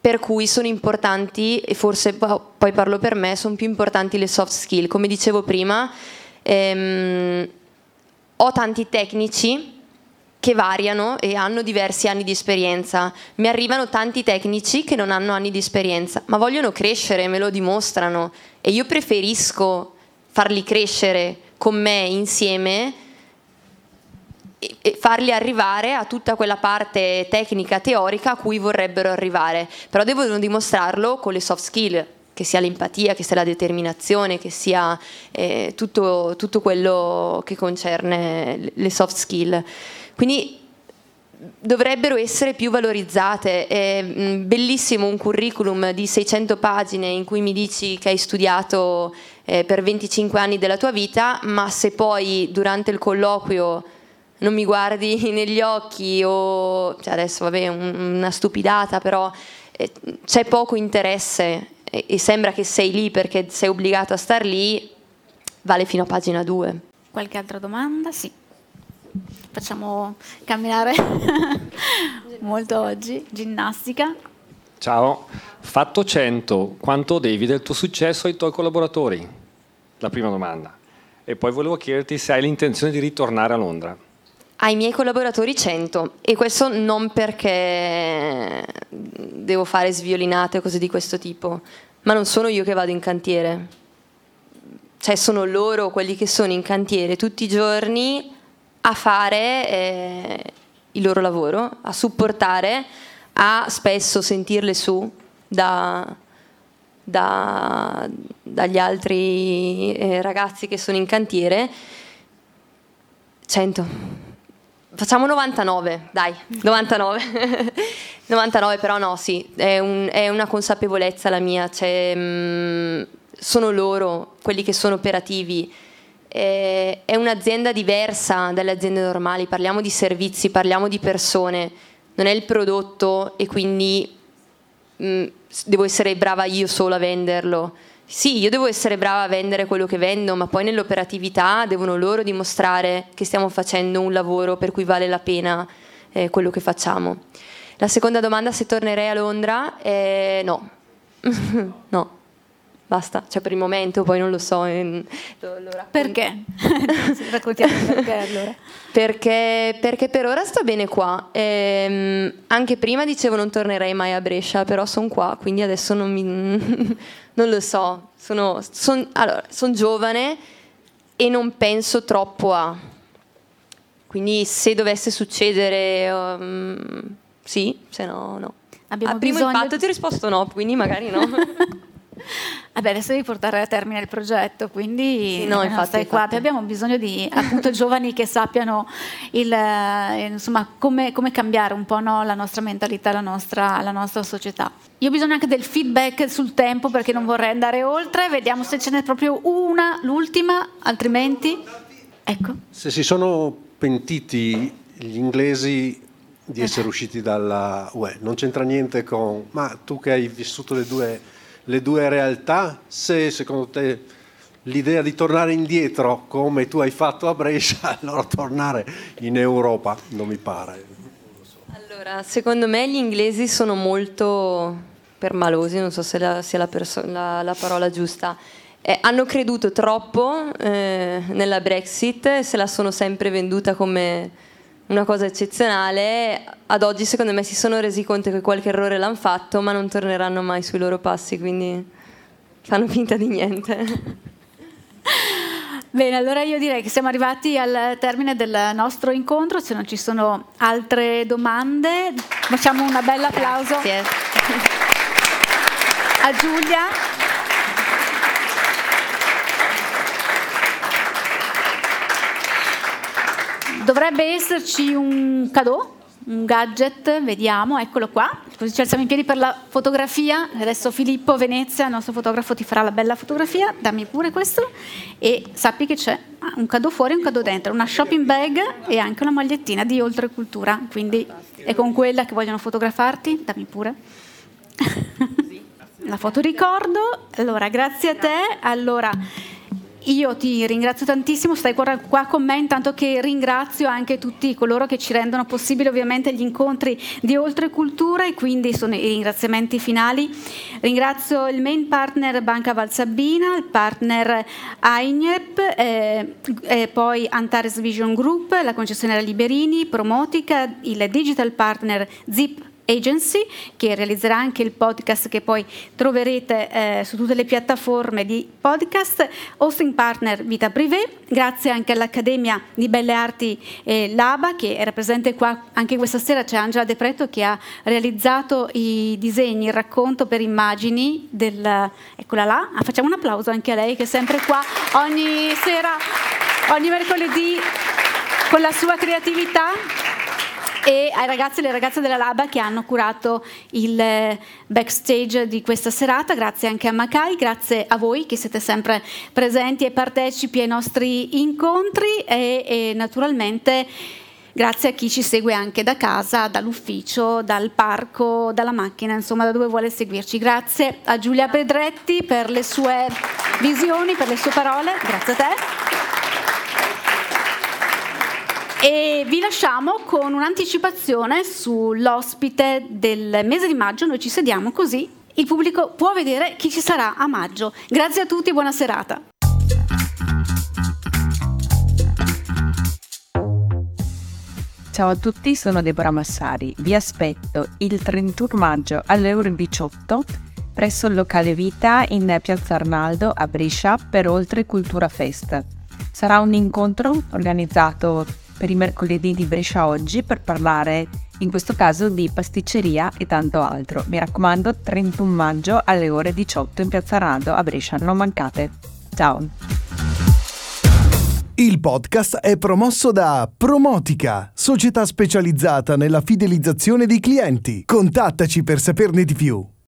per cui sono importanti, e forse poi parlo per me, sono più importanti le soft skill. Come dicevo prima, ehm, ho tanti tecnici che variano e hanno diversi anni di esperienza. Mi arrivano tanti tecnici che non hanno anni di esperienza, ma vogliono crescere, me lo dimostrano e io preferisco farli crescere con me insieme e farli arrivare a tutta quella parte tecnica, teorica a cui vorrebbero arrivare, però devono dimostrarlo con le soft skill, che sia l'empatia, che sia la determinazione, che sia eh, tutto, tutto, quello che concerne le soft skill. Quindi dovrebbero essere più valorizzate. È mm, bellissimo un curriculum di 600 pagine in cui mi dici che hai studiato eh, per 25 anni della tua vita, ma se poi durante il colloquio non mi guardi negli occhi o cioè adesso vabbè un, una stupidata però eh, c'è poco interesse e, sembra che sei lì perché sei obbligato a star lì vale fino a pagina 2 qualche altra domanda? sì facciamo camminare molto oggi. Ginnastica. Ciao. Fatto 100 quanto devi del tuo successo ai tuoi collaboratori? la prima domanda. E poi volevo chiederti se hai l'intenzione di ritornare a Londra. Ai miei collaboratori 100 e questo non perché devo fare sviolinate o cose di questo tipo, ma non sono io che vado in cantiere, cioè sono loro quelli che sono in cantiere tutti i giorni a fare eh, il loro lavoro, a supportare, a spesso sentirle su da, da, dagli altri eh, ragazzi che sono in cantiere. 100 Facciamo 99, dai, 99. 99 però no, sì, è, un, è una consapevolezza la mia, cioè, mh, mm, sono loro quelli che sono operativi. È, è un'azienda diversa dalle aziende normali, parliamo di servizi, parliamo di persone, non è il prodotto e quindi mh, mm, devo essere brava io solo a venderlo sì, io devo essere brava a vendere quello che vendo, ma poi nell'operatività devono loro dimostrare che stiamo facendo un lavoro per cui vale la pena eh, quello che facciamo. La seconda domanda, se tornerei a Londra, eh, no. no. Basta, cioè per il momento, poi non lo so. Eh, lo, lo perché? Raccontiamo perché allora. Perché, perché, per ora sto bene qua. Ehm, anche prima dicevo non tornerei mai a Brescia, però sono qua, quindi adesso non mi... non lo so, sono, son, allora, son giovane e non penso troppo a. Quindi se dovesse succedere, um, sì, se no, no. Abbiamo Al primo impatto ti ho risposto no, quindi magari no. Vabbè, adesso devi portare a termine il progetto, quindi sì, no, infatti, stai qua. Abbiamo bisogno di appunto giovani che sappiano il, eh, insomma, come, come, cambiare un po' no, la nostra mentalità, la nostra, la nostra società. Io ho bisogno anche del feedback sul tempo perché non vorrei andare oltre. Vediamo se ce n'è proprio una, l'ultima, altrimenti. Ecco. Se si sono pentiti gli inglesi di essere usciti dalla UE, non c'entra niente con. Ma tu che hai vissuto le due le due realtà, se secondo te l'idea di tornare indietro come tu hai fatto a Brescia, allora tornare in Europa non mi pare. Allora, secondo me gli inglesi sono molto permalosi, non so se la, sia la, perso- la, la parola giusta. eh, hanno creduto troppo eh, nella Brexit, e se la sono sempre venduta come una cosa eccezionale. Ad oggi secondo me si sono resi conto che qualche errore l'hanno fatto, ma non torneranno mai sui loro passi, quindi fanno finta di niente. Bene, allora io direi che siamo arrivati al termine del nostro incontro, se non ci sono altre domande facciamo un bel applauso Grazie. a Giulia. Dovrebbe esserci un cadeau un gadget, vediamo, eccolo qua, così ci alziamo in piedi per la fotografia, adesso Filippo Venezia, il nostro fotografo, ti farà la bella fotografia, dammi pure questo. E sappi che c'è un cadeau fuori e un cadeau dentro, una shopping bag e anche una magliettina di Oltrecultura, quindi è con quella che vogliono fotografarti, dammi pure. la foto ricordo, allora grazie a te, allora io ti ringrazio tantissimo, stai qua con me intanto che ringrazio anche tutti coloro che ci rendono possibile ovviamente gli incontri di Oltre Cultura e quindi sono i ringraziamenti finali. Ringrazio il main partner Banca Valsabbina, il partner AINEP, eh, eh, poi Antares Vision Group, la concessionaria Liberini, Promotica, il digital partner Zip Agency che realizzerà anche il podcast che poi troverete eh, su tutte le piattaforme di podcast, hosting partner Vita Privé, grazie anche all'Accademia di Belle Arti eh, Laba che era presente qua anche questa sera, c'è Angela De Preto che ha realizzato i disegni, il racconto per immagini del... eccola là, ah, facciamo un applauso anche a lei che è sempre qua ogni sera, ogni mercoledì con la sua creatività e ai ragazzi e alle ragazze della Laba che hanno curato il eh, backstage di questa serata, grazie anche a Macai, grazie a voi che siete sempre presenti e partecipi ai nostri incontri e, e naturalmente grazie a chi ci segue anche da casa, dall'ufficio, dal parco, dalla macchina, insomma da dove vuole seguirci. Grazie a Giulia Pedretti per le sue visioni, per le sue parole, grazie a te. E vi lasciamo con un'anticipazione sull'ospite del mese di maggio, noi ci sediamo così il pubblico può vedere chi ci sarà a maggio. Grazie a tutti e buona serata. Ciao a tutti, sono Deborah Massari. Vi aspetto il 31 maggio alle ore 18 presso il locale Vita in Piazza Arnaldo a Brescia per Oltre Cultura Fest. Sarà un incontro organizzato per i mercoledì di Brescia oggi per parlare in questo caso di pasticceria e tanto altro. Mi raccomando, 31 maggio alle ore 18 in Piazza Rado a Brescia, non mancate. Ciao! Il podcast è promosso da Promotica, società specializzata nella fidelizzazione dei clienti. Contattaci per saperne di più.